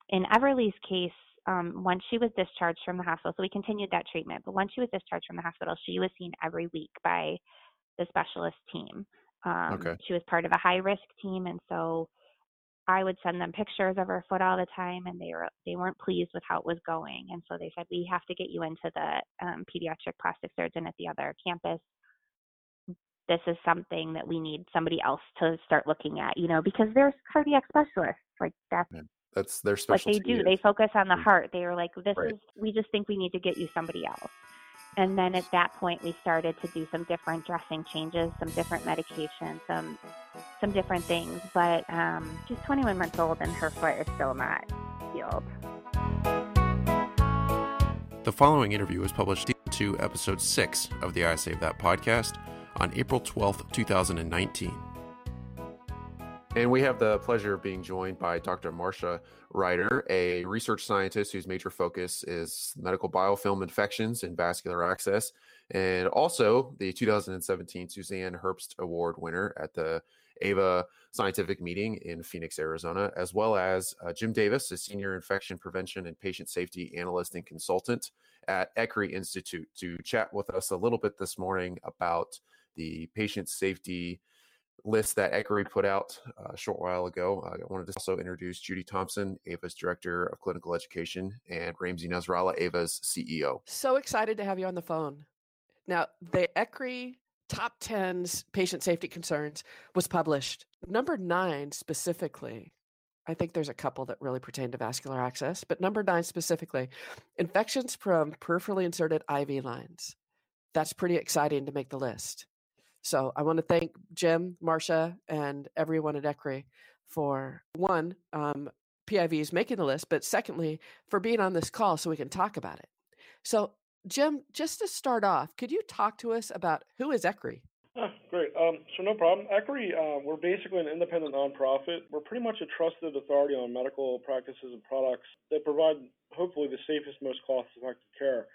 in Everly's case, um, once she was discharged from the hospital, so we continued that treatment, but once she was discharged from the hospital, she was seen every week by the specialist team. Um, Okay. She was part of a high risk team, and so I would send them pictures of her foot all the time, and they were they weren't pleased with how it was going, and so they said we have to get you into the um, pediatric plastic surgeon at the other campus. This is something that we need somebody else to start looking at, you know, because there's cardiac specialists like that's That's their what specialty. they do. is- They focus on the heart. They were like, this Right. is, we just think we need to get you somebody else. And then at that point, we started to do some different dressing changes, some different medications, some some different things. But um, she's 21 months old, and her foot is still not healed. The following interview was published to episode 6 of the I Save That podcast on April 12th, 2019. And we have the pleasure of being joined by Dr. Marcia Ryder, a research scientist whose major focus is medical biofilm infections and vascular access, and also the 2017 Suzanne Herbst Award winner at the AVA Scientific Meeting in Phoenix, Arizona, as well as uh, Jim Davis, a senior infection prevention and patient safety analyst and consultant at ECRI Institute, to chat with us a little bit this morning about the patient safety list that ECRI put out uh, a short while ago. I wanted to also introduce Judy Thompson, AVA's Director of Clinical Education, and Ramsey Nasrallah, AVA's CEO. So excited to have you on the phone. Now, the ECRI top 10's patient safety concerns was published. Number nine specifically, I think there's a couple that really pertain to vascular access, but number nine specifically, infections from peripherally inserted IV lines. That's pretty exciting to make the list. So I want to thank Jim, Marcia, and everyone at ECRI for one, um, PIVs making the list, but secondly, for being on this call so we can talk about it. So, Jim, just to start off, could you talk to us about who is ECRI? Ah, great. Um, so no problem. ECRI, uh, we're basically an independent nonprofit. We're pretty much a trusted authority on medical practices and products that provide hopefully the safest, most cost-effective care.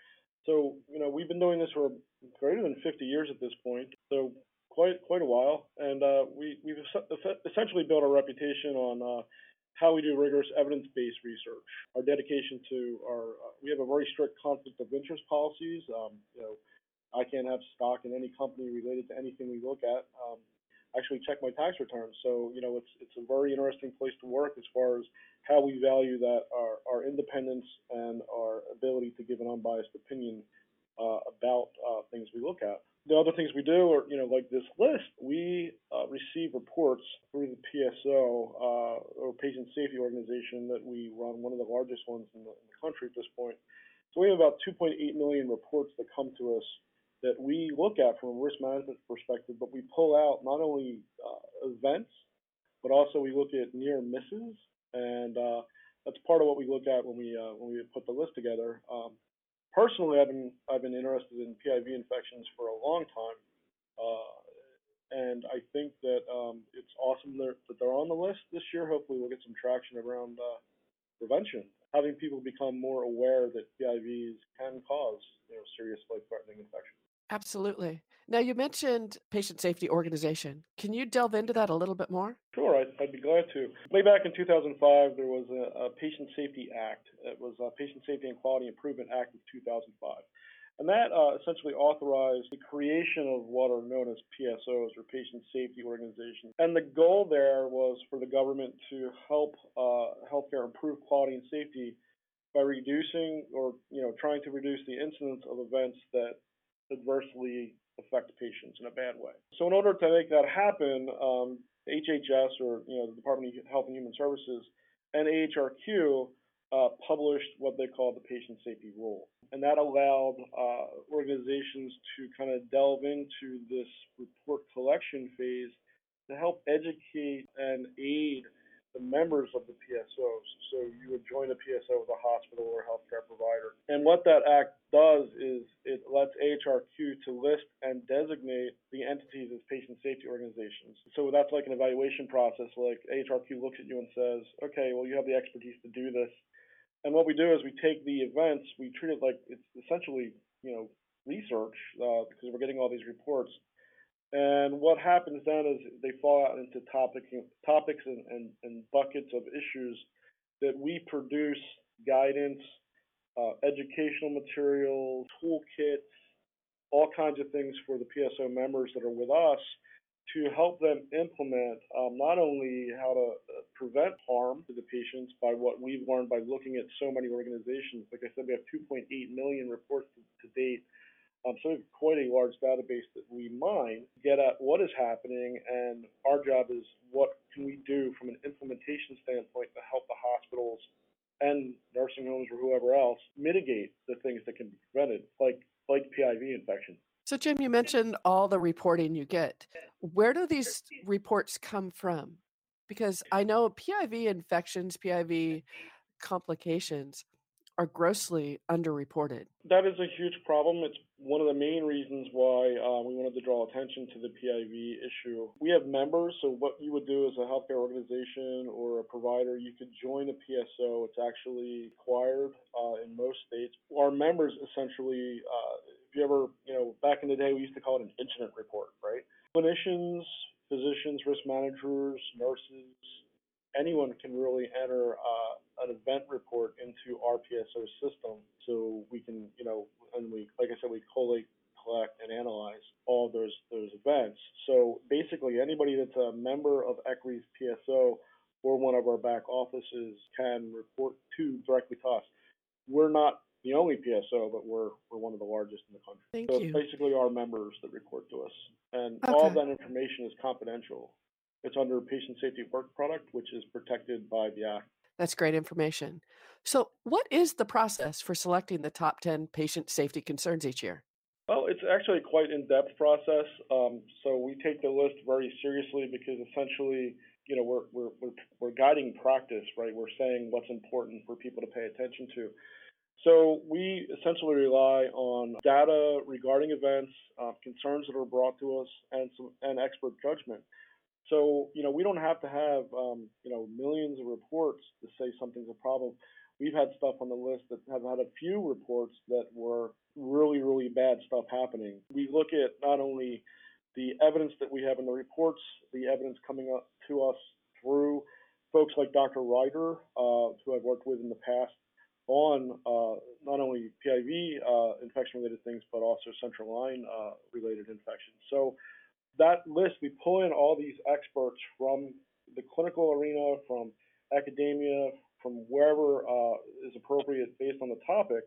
So you know we've been doing this for greater than 50 years at this point, so quite quite a while, and uh, we we've essentially built our reputation on uh, how we do rigorous evidence-based research. Our dedication to our uh, we have a very strict conflict of interest policies. Um, you know. I can't have stock in any company related to anything we look at. Um, actually, check my tax returns. So you know, it's it's a very interesting place to work as far as how we value that our our independence and our ability to give an unbiased opinion uh, about uh, things we look at. The other things we do are, you know, like this list, we uh, receive reports through the PSO, uh, or Patient Safety Organization, that we run, one of the largest ones in the, in the country at this point. So we have about 2.8 million reports that come to us that we look at from a risk management perspective, but we pull out not only uh, events, but also we look at near misses, and uh, that's part of what we look at when we uh, when we put the list together. Um, personally, I've been I've been interested in PIV infections for a long time, uh, and I think that um, it's awesome that, that they're on the list this year. Hopefully, we'll get some traction around uh, prevention, having people become more aware that PIVs can cause you know serious life-threatening infections. Absolutely. Now, you mentioned Patient Safety Organization. Can you delve into that a little bit more? Sure, I'd, I'd be glad to. Way back in 2005, there was a, a Patient Safety Act. It was a Patient Safety and Quality Improvement Act of 2005. And that uh, essentially authorized the creation of what are known as PSOs, or Patient Safety Organizations. And the goal there was for the government to help uh, healthcare improve quality and safety by reducing or you know trying to reduce the incidence of events that adversely affect patients in a bad way. So in order to make that happen, um, HHS or you know the Department of Health and Human Services and AHRQ uh, published what they call the patient safety rule, and that allowed uh, organizations to kind of delve into this report collection phase to help educate and aid the members of the PSOs. So you would join a PSO with a hospital or healthcare provider. And what that act does is it lets AHRQ to list and designate the entities as patient safety organizations. So that's like an evaluation process. Like AHRQ looks at you and says, okay, well, you have the expertise to do this. And what we do is we take the events, we treat it like it's essentially, you know, research uh, because we're getting all these reports. And what happens then is they fall out into topic, topics and, and, and buckets of issues that we produce guidance, uh, educational materials, toolkits, all kinds of things for the PSO members that are with us to help them implement um, not only how to uh, prevent harm to the patients by what we've learned by looking at so many organizations. Like I said, we have 2.8 million reports to, to date. Um, so we have quite a large database that we mine, get at what is happening, and our job is what can we do from an implementation standpoint to help the hospitals and nursing homes or whoever else mitigate the things that can be prevented, like like PIV infection. So, Jim, you mentioned all the reporting you get. Where do these reports come from? Because I know PIV infections, PIV complications are grossly underreported. That is a huge problem. It's one of the main reasons why uh, we wanted to draw attention to the PIV issue. We have members, so what you would do as a healthcare organization or a provider, you could join a PSO. It's actually required uh, in most states. Our members essentially, uh, if you ever, you know, back in the day, we used to call it an incident report, right? Clinicians, physicians, risk managers, nurses, anyone can really enter uh, an event report into our PSO system, so we can, you know, and we, like I said, we collate, collect, and analyze all those those events. So basically, anybody that's a member of ECRI's PSO or one of our back offices can report to directly to us. We're not the only PSO, but we're we're one of the largest in the country. Thank so you. it's basically our members that report to us, and Okay. all that information is confidential. It's under Patient Safety Work Product, which is protected by the Act. That's great information. So, what is the process for selecting the top 10 patient safety concerns each year? Well, it's actually quite in-depth process. Um, so we take the list very seriously because essentially, you know, we're, we're, we're, we're guiding practice, right? We're saying what's important for people to pay attention to. So we essentially rely on data regarding events, uh, concerns that are brought to us, and some and expert judgment. So you know, we don't have to have um, you know millions of reports to say something's a problem. We've had stuff on the list that have had a few reports that were really, really bad stuff happening. We look at not only the evidence that we have in the reports, the evidence coming up to us through folks like Dr. Ryder, uh, who I've worked with in the past, on uh, not only PIV uh, infection related things, but also central line uh, related infections. So that list, we pull in all these experts from the clinical arena, from academia, from wherever uh, is appropriate based on the topic,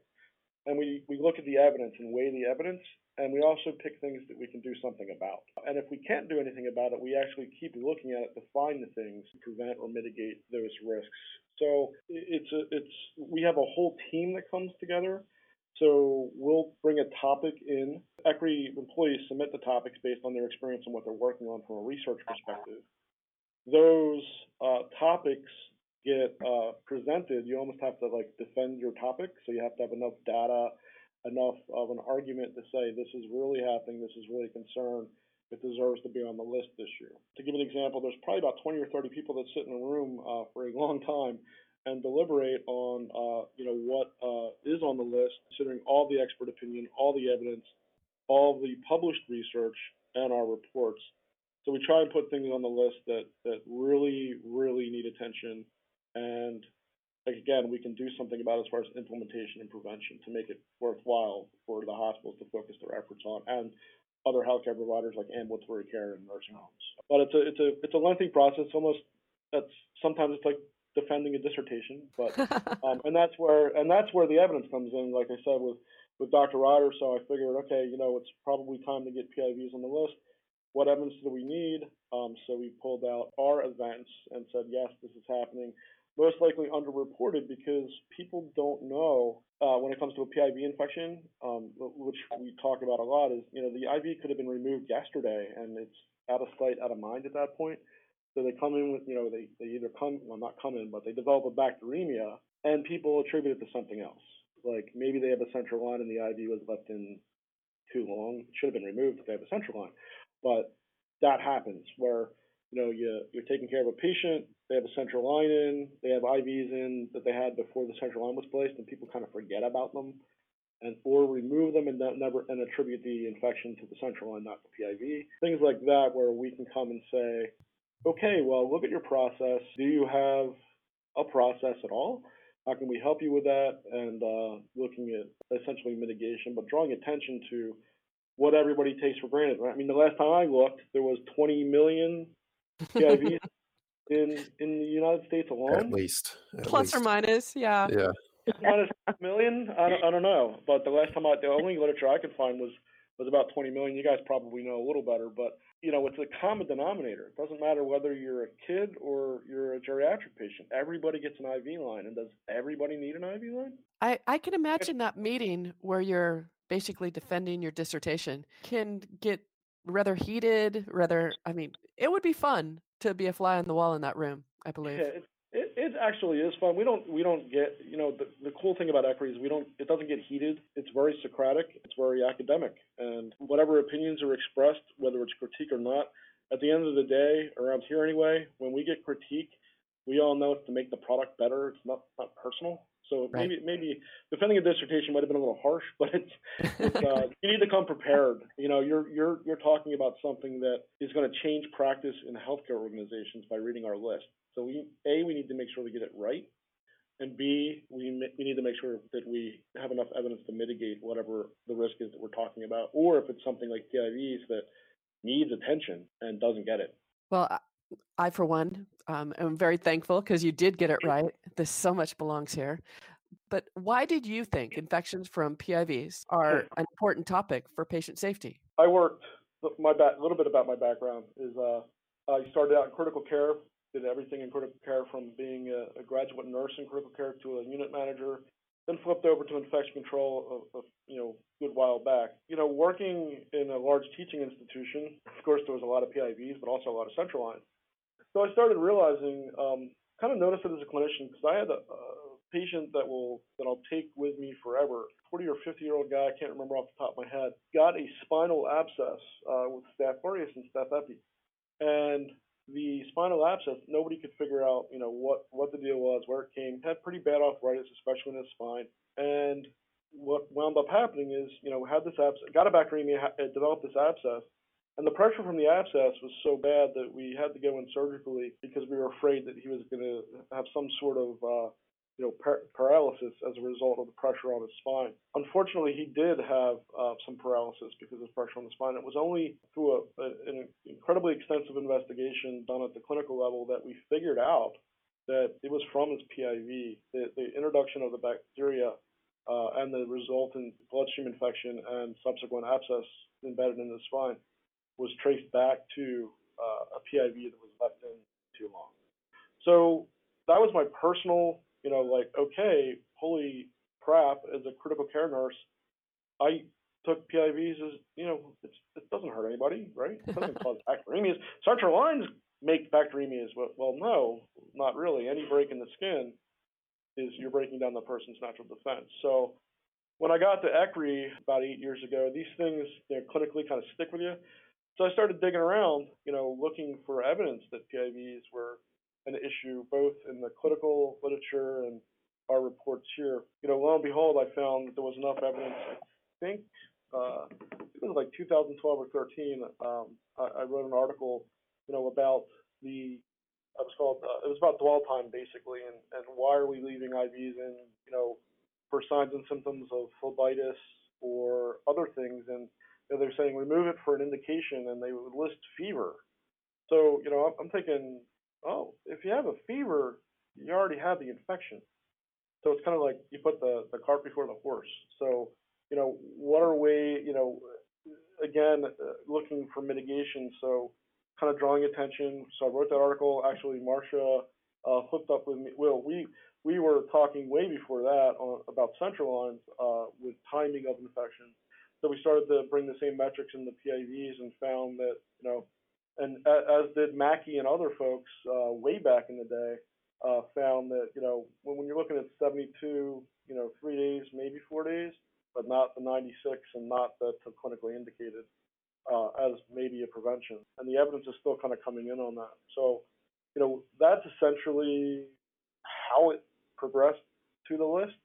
and we, we look at the evidence and weigh the evidence, and we also pick things that we can do something about. And if we can't do anything about it, we actually keep looking at it to find the things to prevent or mitigate those risks. So it's a, it's we have a whole team that comes together. So we'll bring a topic in. ECRI employees submit the topics based on their experience and what they're working on from a research perspective. Those uh, topics get uh, presented. You almost have to like defend your topic. So you have to have enough data, enough of an argument to say this is really happening. This is really a concern. It deserves to be on the list this year. To give an example, there's probably about 20 or 30 people that sit in a room uh, for a long time and deliberate on, uh, you know, what uh, is on the list, considering all the expert opinion, all the evidence, all the published research, and our reports. So we try and put things on the list that that really, really need attention, and like again, we can do something about as far as implementation and prevention to make it worthwhile for the hospitals to focus their efforts on, and other healthcare providers like ambulatory care and nursing homes. But it's a it's a it's a lengthy process. Almost that's sometimes it's like defending a dissertation, but um, and that's where and that's where the evidence comes in. Like I said with with Dr. Ryder, so I figured, okay, you know, it's probably time to get PIVs on the list. What evidence do we need? Um, so we pulled out our events and said, yes, this is happening. Most likely underreported because people don't know uh, when it comes to a PIV infection, um, which we talk about a lot, is you know the IV could have been removed yesterday and it's out of sight, out of mind at that point. So they come in with, you know, they, they either come, well, not come in, but they develop a bacteremia and people attribute it to something else. Like maybe they have a central line and the IV was left in too long. It should have been removed if they have a central line. But that happens where, you know, you, you're taking care of a patient, they have a central line in, they have IVs in that they had before the central line was placed, and people kind of forget about them, and or remove them and never and attribute the infection to the central line, not the PIV. Things like that, where we can come and say, okay, well, look at your process. Do you have a process at all? How can we help you with that? And uh, looking at essentially mitigation, but drawing attention to what everybody takes for granted. I mean, the last time I looked, there was 20 million PIVs in in the United States alone. At least, at Plus least. or minus, yeah. Yeah. minus a million. I don't, I don't know, but the last time I, the only literature I could find was was about 20 million. You guys probably know a little better, but you know, it's a common denominator. It doesn't matter whether you're a kid or you're a geriatric patient. Everybody gets an IV line, and does everybody need an IV line? I, I can imagine that meeting where you're basically defending your dissertation can get rather heated, rather, I mean, it would be fun to be a fly on the wall in that room, I believe. Yeah, it, it, it actually is fun. We don't we don't get you know the, the cool thing about ECRI is we don't it doesn't get heated. It's very Socratic. It's very academic, and whatever opinions are expressed, whether it's critique or not, at the end of the day, around here anyway, when we get critique, we all know it's to make the product better. It's not not personal. So Right. maybe maybe defending a dissertation might have been a little harsh, but it's, it's uh, you need to come prepared. You know, you're you're you're talking about something that is going to change practice in healthcare organizations by reading our list. So we a we need to make sure we get it right, and b we we need to make sure that we have enough evidence to mitigate whatever the risk is that we're talking about, or if it's something like PIVs that needs attention and doesn't get it. Well, I, I for one, um, am very thankful because you did get it right. This so much belongs here. But why did you think infections from PIVs are an important topic for patient safety? I worked my back, a little bit about my background is uh, I started out in critical care, did everything in critical care from being a, a graduate nurse in critical care to a unit manager, then flipped over to infection control a, you know good while back. You know, working in a large teaching institution, of course there was a lot of PIVs, but also a lot of central lines. So I started realizing, um, kind of noticed it as a clinician because I had a, a patient that will that I'll take with me forever. 40 or 50 year old guy, I can't remember off the top of my head, got a spinal abscess uh, with staph aureus and staph epi, and the spinal abscess, nobody could figure out, you know, what what the deal was, where it came. Had pretty bad arthritis, especially in his spine, and what wound up happening is, you know, had this abscess, got a bacteremia, developed this abscess, and the pressure from the abscess was so bad that we had to go in surgically because we were afraid that he was going to have some sort of, uh, you know, par- paralysis as a result of the pressure on his spine. Unfortunately, he did have uh, some paralysis because of pressure on the spine. It was only through a, a, an incredibly extensive investigation done at the clinical level that we figured out that it was from his PIV. The, the introduction of the bacteria uh, and the resultant bloodstream infection and subsequent abscess embedded in the spine was traced back to uh, a PIV that was left in too long. So that was my personal, you know, like, okay, holy crap, as a critical care nurse, I took PIVs as, you know, it's, it doesn't hurt anybody, right? It doesn't cause bacteremias. Central lines make bacteremias. Well, well, no, not really. Any break in the skin is you're breaking down the person's natural defense. So when I got to ECRI about eight years ago, these things you know, clinically kind of stick with you. So I started digging around, you know, looking for evidence that PIVs were an issue both in the clinical literature and our reports here. You know, lo and behold, I found that there was enough evidence. I think uh, it was like 2012 or 13. Um, I, I wrote an article, you know, about the it was called uh, it was about dwell time basically, and and why are we leaving IVs in, you know, for signs and symptoms of phlebitis or other things, and you know, they're saying remove it for an indication, and they would list fever. So you know, I'm, I'm thinking, oh, if you have a fever, you already have the infection. So it's kind of like you put the the cart before the horse. So you know, what are we, you know, again, uh, looking for mitigation. So kind of drawing attention. So I wrote that article. Actually, Marcia uh, hooked up with me. Well, we we were talking way before that on, about central lines uh, with timing of infection. So we started to bring the same metrics in the PIVs and found that you know, and as did Maki and other folks uh, way back in the day, uh, found that you know when, when you're looking at 72, you know, three days, maybe four days, but not the 96 and not the clinically indicated uh, as maybe a prevention. And the evidence is still kind of coming in on that. So, you know, that's essentially how it progressed to the list.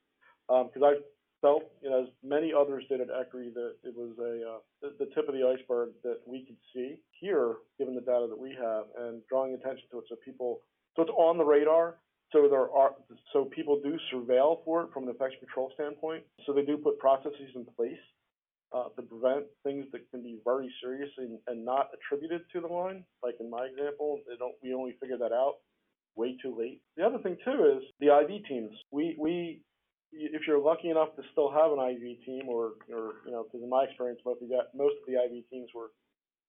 Because um, I felt, as many others did at ECRI, that it was a uh, the, the, tip of the iceberg that we could see here, given the data that we have, and drawing attention to it so people, so it's on the radar. So there are, so people do surveil for it from an infection control standpoint. So they do put processes in place uh, to prevent things that can be very serious and, and not attributed to the line. Like in my example, they don't. We only figured that out way too late. The other thing too is the IV teams. We we if you're lucky enough to still have an IV team, or or you know, because in my experience, most of the most of the IV teams were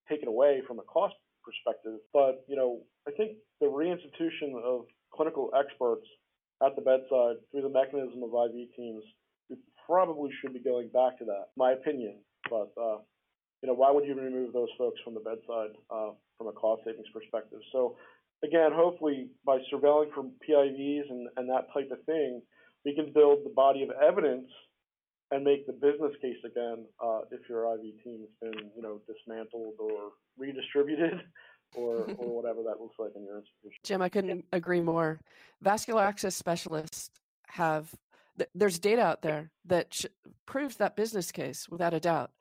taken away from a cost perspective. But you know, I think the reinstitution of clinical experts at the bedside through the mechanism of IV teams probably should be going back to that, my opinion. But uh, you know, why would you remove those folks from the bedside uh, from a cost savings perspective? So again, hopefully by surveilling for PIVs and, and that type of thing, we can build the body of evidence and make the business case again uh, if your IV team has been you know dismantled or redistributed. or, or whatever that looks like in your institution. Jim, I couldn't agree more. Vascular access specialists have there's data out there that sh- proves that business case without a doubt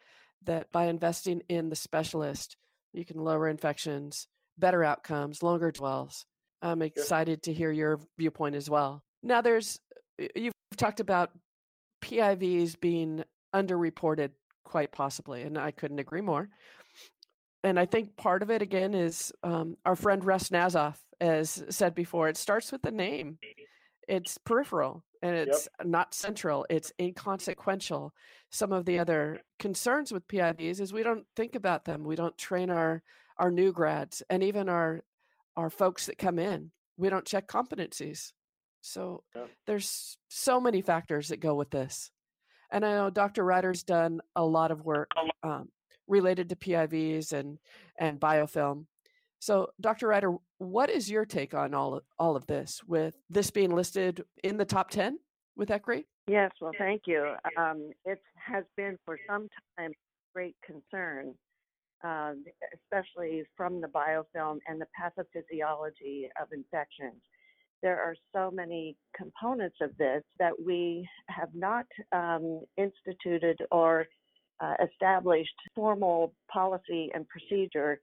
that by investing in the specialist you can lower infections better outcomes longer dwells i'm excited to hear your viewpoint as well now there's you've talked about pivs being underreported quite possibly and i couldn't agree more. And i think part of it again is um, our friend russ Nassof as said before it starts with the name. It's peripheral and it's yep. not central it's inconsequential. Some of the other concerns with pivs is we don't think about them we don't train our our new grads and even our our folks that come in we don't check competencies so yep. there's so many factors that go with this and i know dr ryder's done a lot of work um, related to pivs and and biofilm so, Dr. Ryder, what is your take on all of, all of this, with this being listed in the top 10 with ECRI? Yes, well, thank you. Um, it has been for some time great concern, uh, especially from the biofilm and the pathophysiology of infections. There are so many components of this that we have not um, instituted or uh, established formal policy and procedure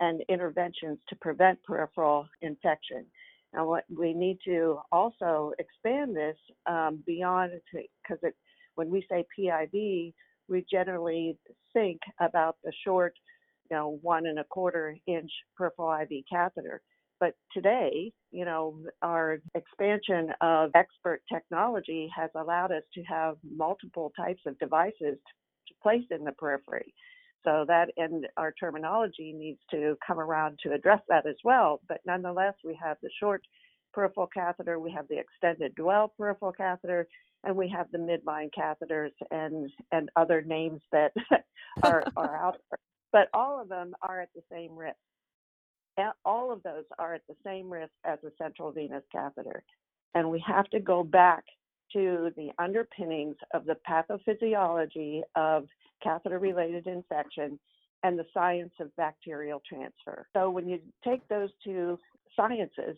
and interventions to prevent peripheral infection. Now, what we need to also expand this um, beyond because when we say PIV, we generally think about the short, you know, one and a quarter inch peripheral IV catheter. But today, you know, our expansion of expert technology has allowed us to have multiple types of devices to place in the periphery. So that and our terminology needs to come around to address that as well. But nonetheless, we have the short peripheral catheter, we have the extended dwell peripheral catheter, and we have the midline catheters and and other names that are are out there. But all of them are at the same risk. All of those are at the same risk as a central venous catheter. And we have to go back to the underpinnings of the pathophysiology of catheter related infection and the science of bacterial transfer. So when you take those two sciences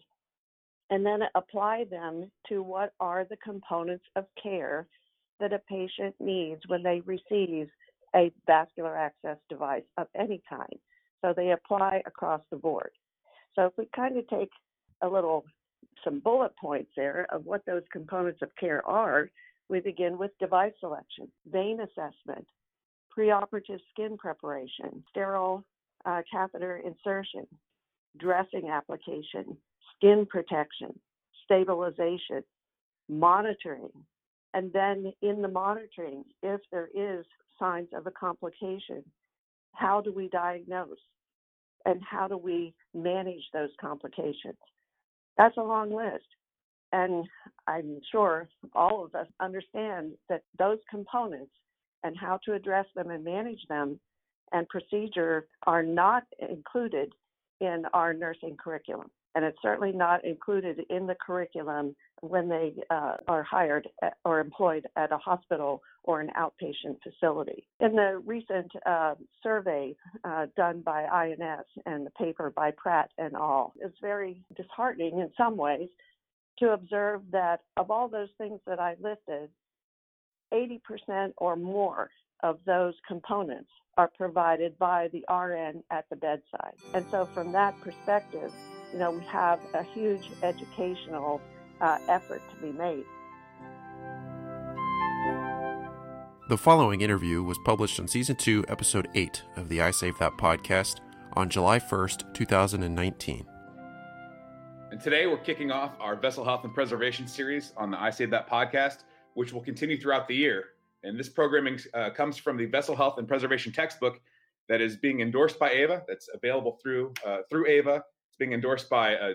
and then apply them to what are the components of care that a patient needs when they receive a vascular access device of any kind. So they apply across the board. So if we kind of take a little some bullet points there of what those components of care are, we begin with device selection, vein assessment, preoperative skin preparation, sterile uh, catheter insertion, dressing application, skin protection, stabilization, monitoring, and then in the monitoring, if there is signs of a complication, how do we diagnose and how do we manage those complications? That's a long list. And I'm sure all of us understand that those components and how to address them and manage them and procedure are not included in our nursing curriculum. And it's certainly not included in the curriculum when they uh, are hired at, or employed at a hospital or an outpatient facility. In the recent uh, survey uh, done by INS and the paper by Pratt and al., it's very disheartening in some ways to observe that of all those things that I listed, 80% or more of those components are provided by the RN at the bedside. And so, from that perspective, you know, we have a huge educational uh, effort to be made. The following interview was published on Season 2, Episode 8 of the I Save That podcast on July 1st, 2019. And today we're kicking off our Vessel Health and Preservation series on the I Save That podcast, which will continue throughout the year. And this programming uh, comes from the Vessel Health and Preservation textbook that is being endorsed by AVA. That's available through uh, through AVA. It's being endorsed by a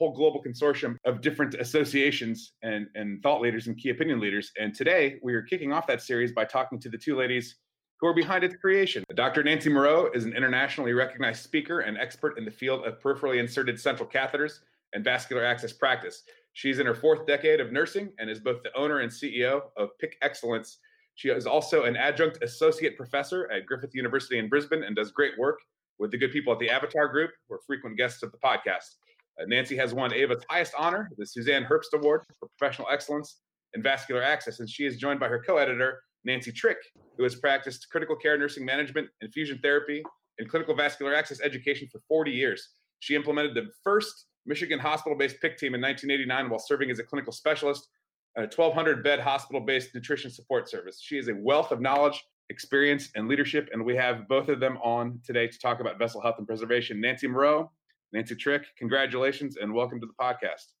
whole global consortium of different associations and, and thought leaders and key opinion leaders. And today we are kicking off that series by talking to the two ladies who are behind its creation. Dr. Nancy Moureau is an internationally recognized speaker and expert in the field of peripherally inserted central catheters and vascular access practice. She's in her fourth decade of nursing and is both the owner and CEO of PICC Excellence she is also an adjunct associate professor at Griffith University in Brisbane and does great work with the good people at the Avatar Group, who are frequent guests of the podcast. Uh, Nancy has won AVA's highest honor, the Suzanne Herbst Award for Professional Excellence in Vascular Access, and she is joined by her co editor, Nancy Trick, who has practiced critical care nursing management, infusion therapy, and clinical vascular access education for 40 years. She implemented the first Michigan hospital based PICC team in 1989 while serving as a clinical specialist at a 1,200 bed hospital based nutrition support service. She is a wealth of knowledge, experience, and leadership. And we have both of them on today to talk about vessel health and preservation. Nancy Moureau, Nancy Trick, congratulations and welcome to the podcast.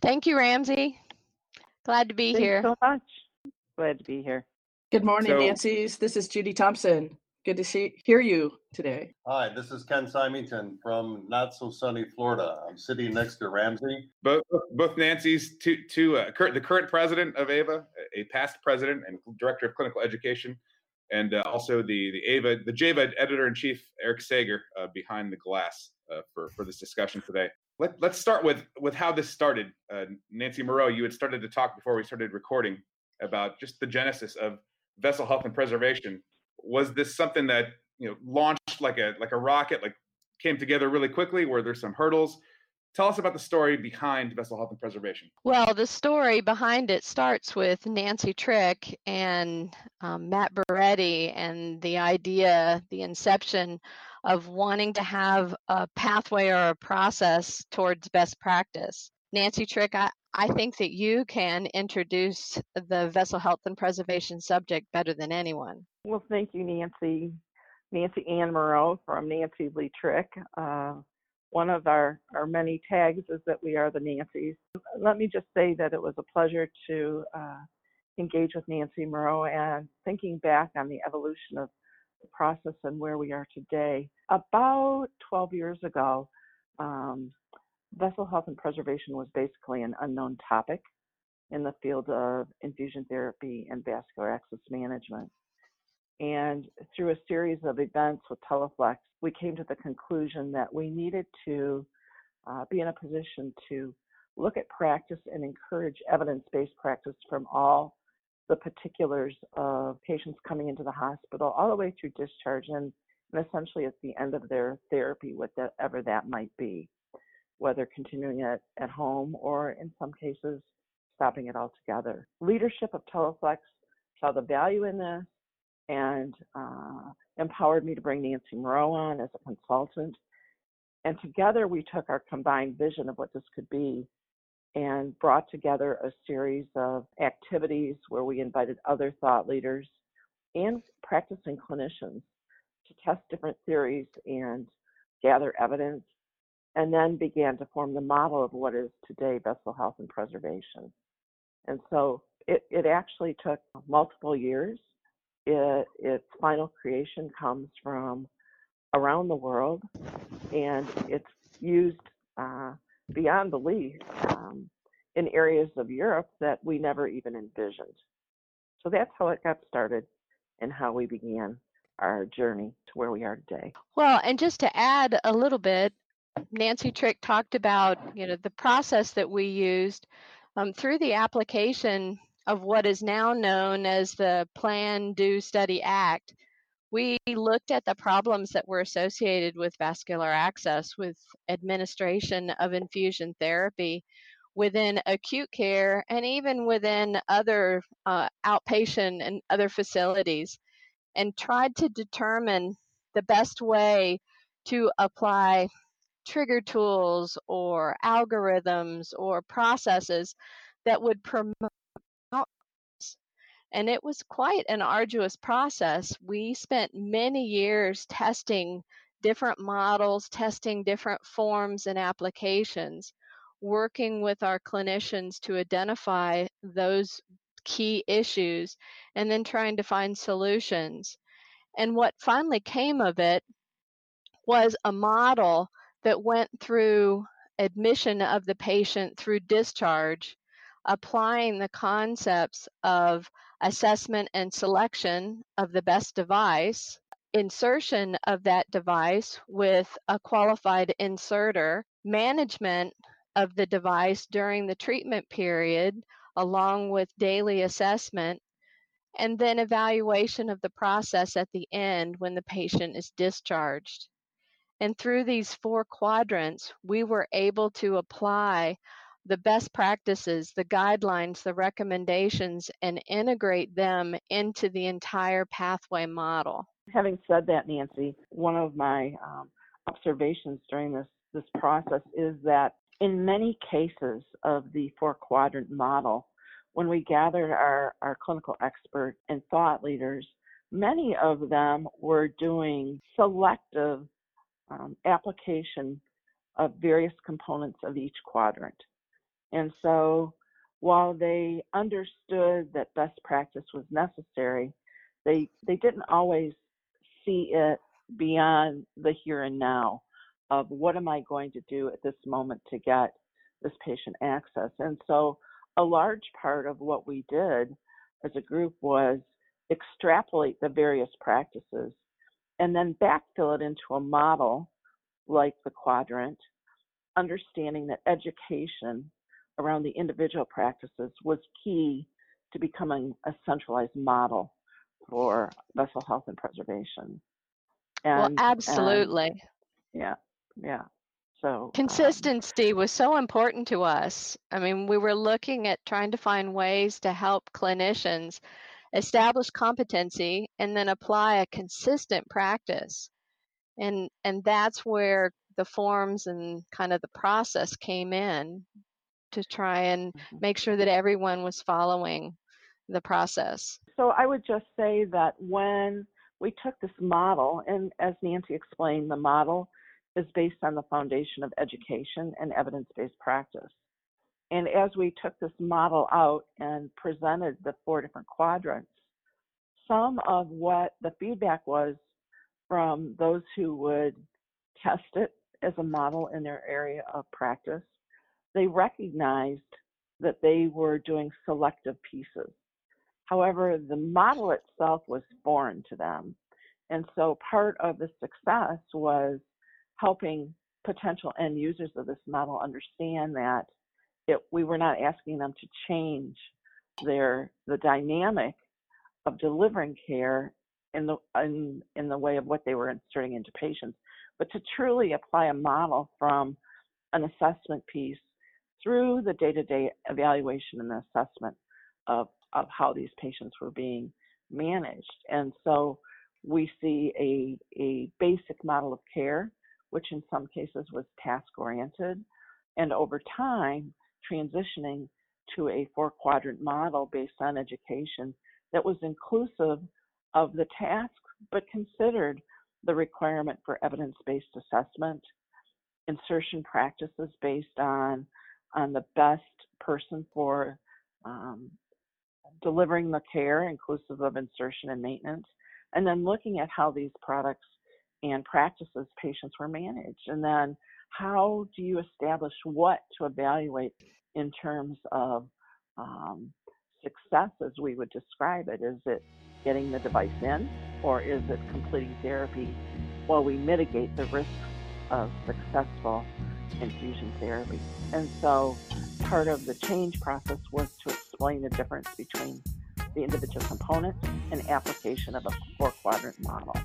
Thank you, Ramsey. Glad to be Thanks here. so much. Glad to be here. Good morning, So- Nancy's. This is Judy Thompson. Good to see hear you today. Hi, this is Ken Symington from not so sunny Florida. I'm sitting next to Ramsey. Both, both Nancy's, two, two uh, current, the current president of AVA, a past president and director of clinical education, and uh, also the the AVA, the JAVA editor in chief, Eric Sager, uh, behind the glass uh, for for this discussion today. Let, let's start with with how this started. Uh, Nancy Moureau, you had started to talk before we started recording about just the genesis of vessel health and preservation. Was this something that you know launched like a like a rocket, like came together really quickly? Were there some hurdles? Tell us about the story behind vessel health and preservation. Well, the story behind it starts with Nancy Trick and um, Matt Beretti and the idea, the inception of wanting to have a pathway or a process towards best practice. Nancy Trick, I, I think that you can introduce the vessel health and preservation subject better than anyone. Well, thank you, Nancy. Nancy Ann Moureau from Nancy Lee Trick. Uh, one of our, our many tags is that we are the Nancys. Let me just say that it was a pleasure to uh, engage with Nancy Moureau and thinking back on the evolution of the process and where we are today. About 12 years ago, um, vessel health and preservation was basically an unknown topic in the field of infusion therapy and vascular access management. And through a series of events with Teleflex, we came to the conclusion that we needed to uh, be in a position to look at practice and encourage evidence based practice from all the particulars of patients coming into the hospital, all the way through discharge and, and essentially at the end of their therapy, whatever that might be, whether continuing it at home or in some cases stopping it altogether. Leadership of Teleflex saw the value in this and uh, empowered me to bring Nancy Moureau on as a consultant. And together we took our combined vision of what this could be and brought together a series of activities where we invited other thought leaders and practicing clinicians to test different theories and gather evidence, and then began to form the model of what is today vessel health and preservation. And so it, it actually took multiple years it, its final creation comes from around the world, and it's used uh, beyond belief in areas of Europe that we never even envisioned. So that's how it got started and how we began our journey to where we are today. Well, and just to add a little bit, Nancy Trick talked about, you know, the process that we used Um, through the application of what is now known as the Plan, Do, Study, Act, we looked at the problems that were associated with vascular access with administration of infusion therapy within acute care and even within other uh, outpatient and other facilities and tried to determine the best way to apply trigger tools or algorithms or processes that would promote and it was quite an arduous process. We spent many years testing different models, testing different forms and applications, working with our clinicians to identify those key issues, and then trying to find solutions. And what finally came of it was a model that went through admission of the patient through discharge, applying the concepts of assessment and selection of the best device, insertion of that device with a qualified inserter, management of the device during the treatment period, along with daily assessment, and then evaluation of the process at the end when the patient is discharged. And through these four quadrants, we were able to apply the best practices, the guidelines, the recommendations, and integrate them into the entire pathway model. Having said that, Nancy, one of my um, observations during this, this process is that in many cases of the four quadrant model, when we gathered our, our clinical experts and thought leaders, many of them were doing selective um, application of various components of each quadrant. And so while they understood that best practice was necessary, they they didn't always see it beyond the here and now of what am I going to do at this moment to get this patient access. And so a large part of what we did as a group was extrapolate the various practices and then backfill it into a model like the quadrant, understanding that education around the individual practices was key to becoming a centralized model for vessel health and preservation. And, well, absolutely. And, yeah, yeah. So um consistency um, was so important to us. I mean, we were looking at trying to find ways to help clinicians establish competency and then apply a consistent practice. And and that's where the forms and kind of the process came in to try and mm-hmm. make sure that everyone was following the process? So I would just say that when we took this model, and as Nancy explained, the model is based on the foundation of education and evidence based practice. And as we took this model out and presented the four different quadrants, some of what the feedback was from those who would test it as a model in their area of practice they recognized that they were doing selective pieces. However, the model itself was foreign to them. And so part of the success was helping potential end users of this model understand that it, we were not asking them to change their the dynamic of delivering care in the in, in the way of what they were inserting into patients, but to truly apply a model from an assessment piece through the day-to-day evaluation and assessment of, of how these patients were being managed. And so we see a, a basic model of care, which in some cases was task-oriented, and over time transitioning to a four-quadrant model based on education that was inclusive of the task, but considered the requirement for evidence-based assessment, insertion practices based on on the best person for um, delivering the care, inclusive of insertion and maintenance, and then looking at how these products and practices patients were managed. And then how do you establish what to evaluate in terms of um, success as we would describe it? Is it getting the device in, or is it completing therapy while we mitigate the risks of successful infusion therapy. And so part of the change process was to explain the difference between the individual components and application of a four quadrant model.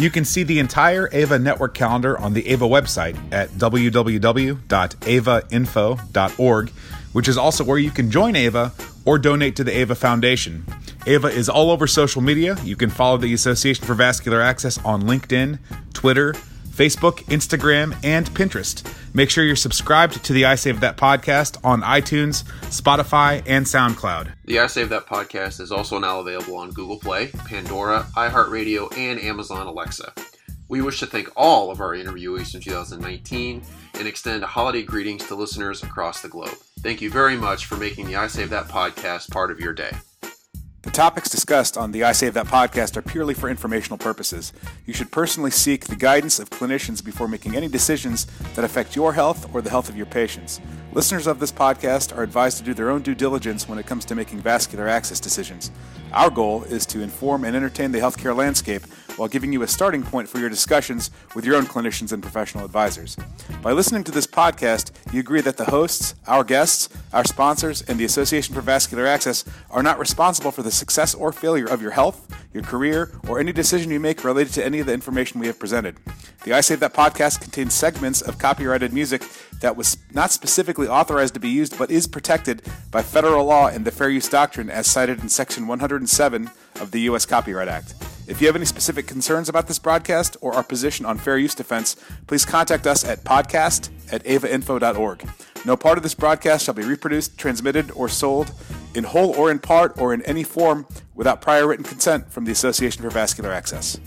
You can see the entire AVA network calendar on the AVA website at www.avainfo.org, which is also where you can join AVA or donate to the AVA Foundation. AVA is all over social media. You can follow the Association for Vascular Access on LinkedIn, Twitter, Facebook, Instagram, and Pinterest. Make sure you're subscribed to the I Save That podcast on iTunes, Spotify, and SoundCloud. The I Save That podcast is also now available on Google Play, Pandora, iHeartRadio, and Amazon Alexa. We wish to thank all of our interviewees in 2019 and extend holiday greetings to listeners across the globe. Thank you very much for making the I Save That podcast part of your day. The topics discussed on the I Save That podcast are purely for informational purposes. You should personally seek the guidance of clinicians before making any decisions that affect your health or the health of your patients. Listeners of this podcast are advised to do their own due diligence when it comes to making vascular access decisions. Our goal is to inform and entertain the healthcare landscape while giving you a starting point for your discussions with your own clinicians and professional advisors. By listening to this podcast, you agree that the hosts, our guests, our sponsors, and the Association for Vascular Access are not responsible for the success or failure of your health, your career, or any decision you make related to any of the information we have presented. The I Save That podcast contains segments of copyrighted music that was not specifically authorized to be used but is protected by federal law and the Fair Use Doctrine as cited in Section 107 of the U.S. Copyright Act. If you have any specific concerns about this broadcast or our position on fair use defense, please contact us at podcast at avainfo.org. No part of this broadcast shall be reproduced, transmitted, or sold in whole or in part or in any form without prior written consent from the Association for Vascular Access.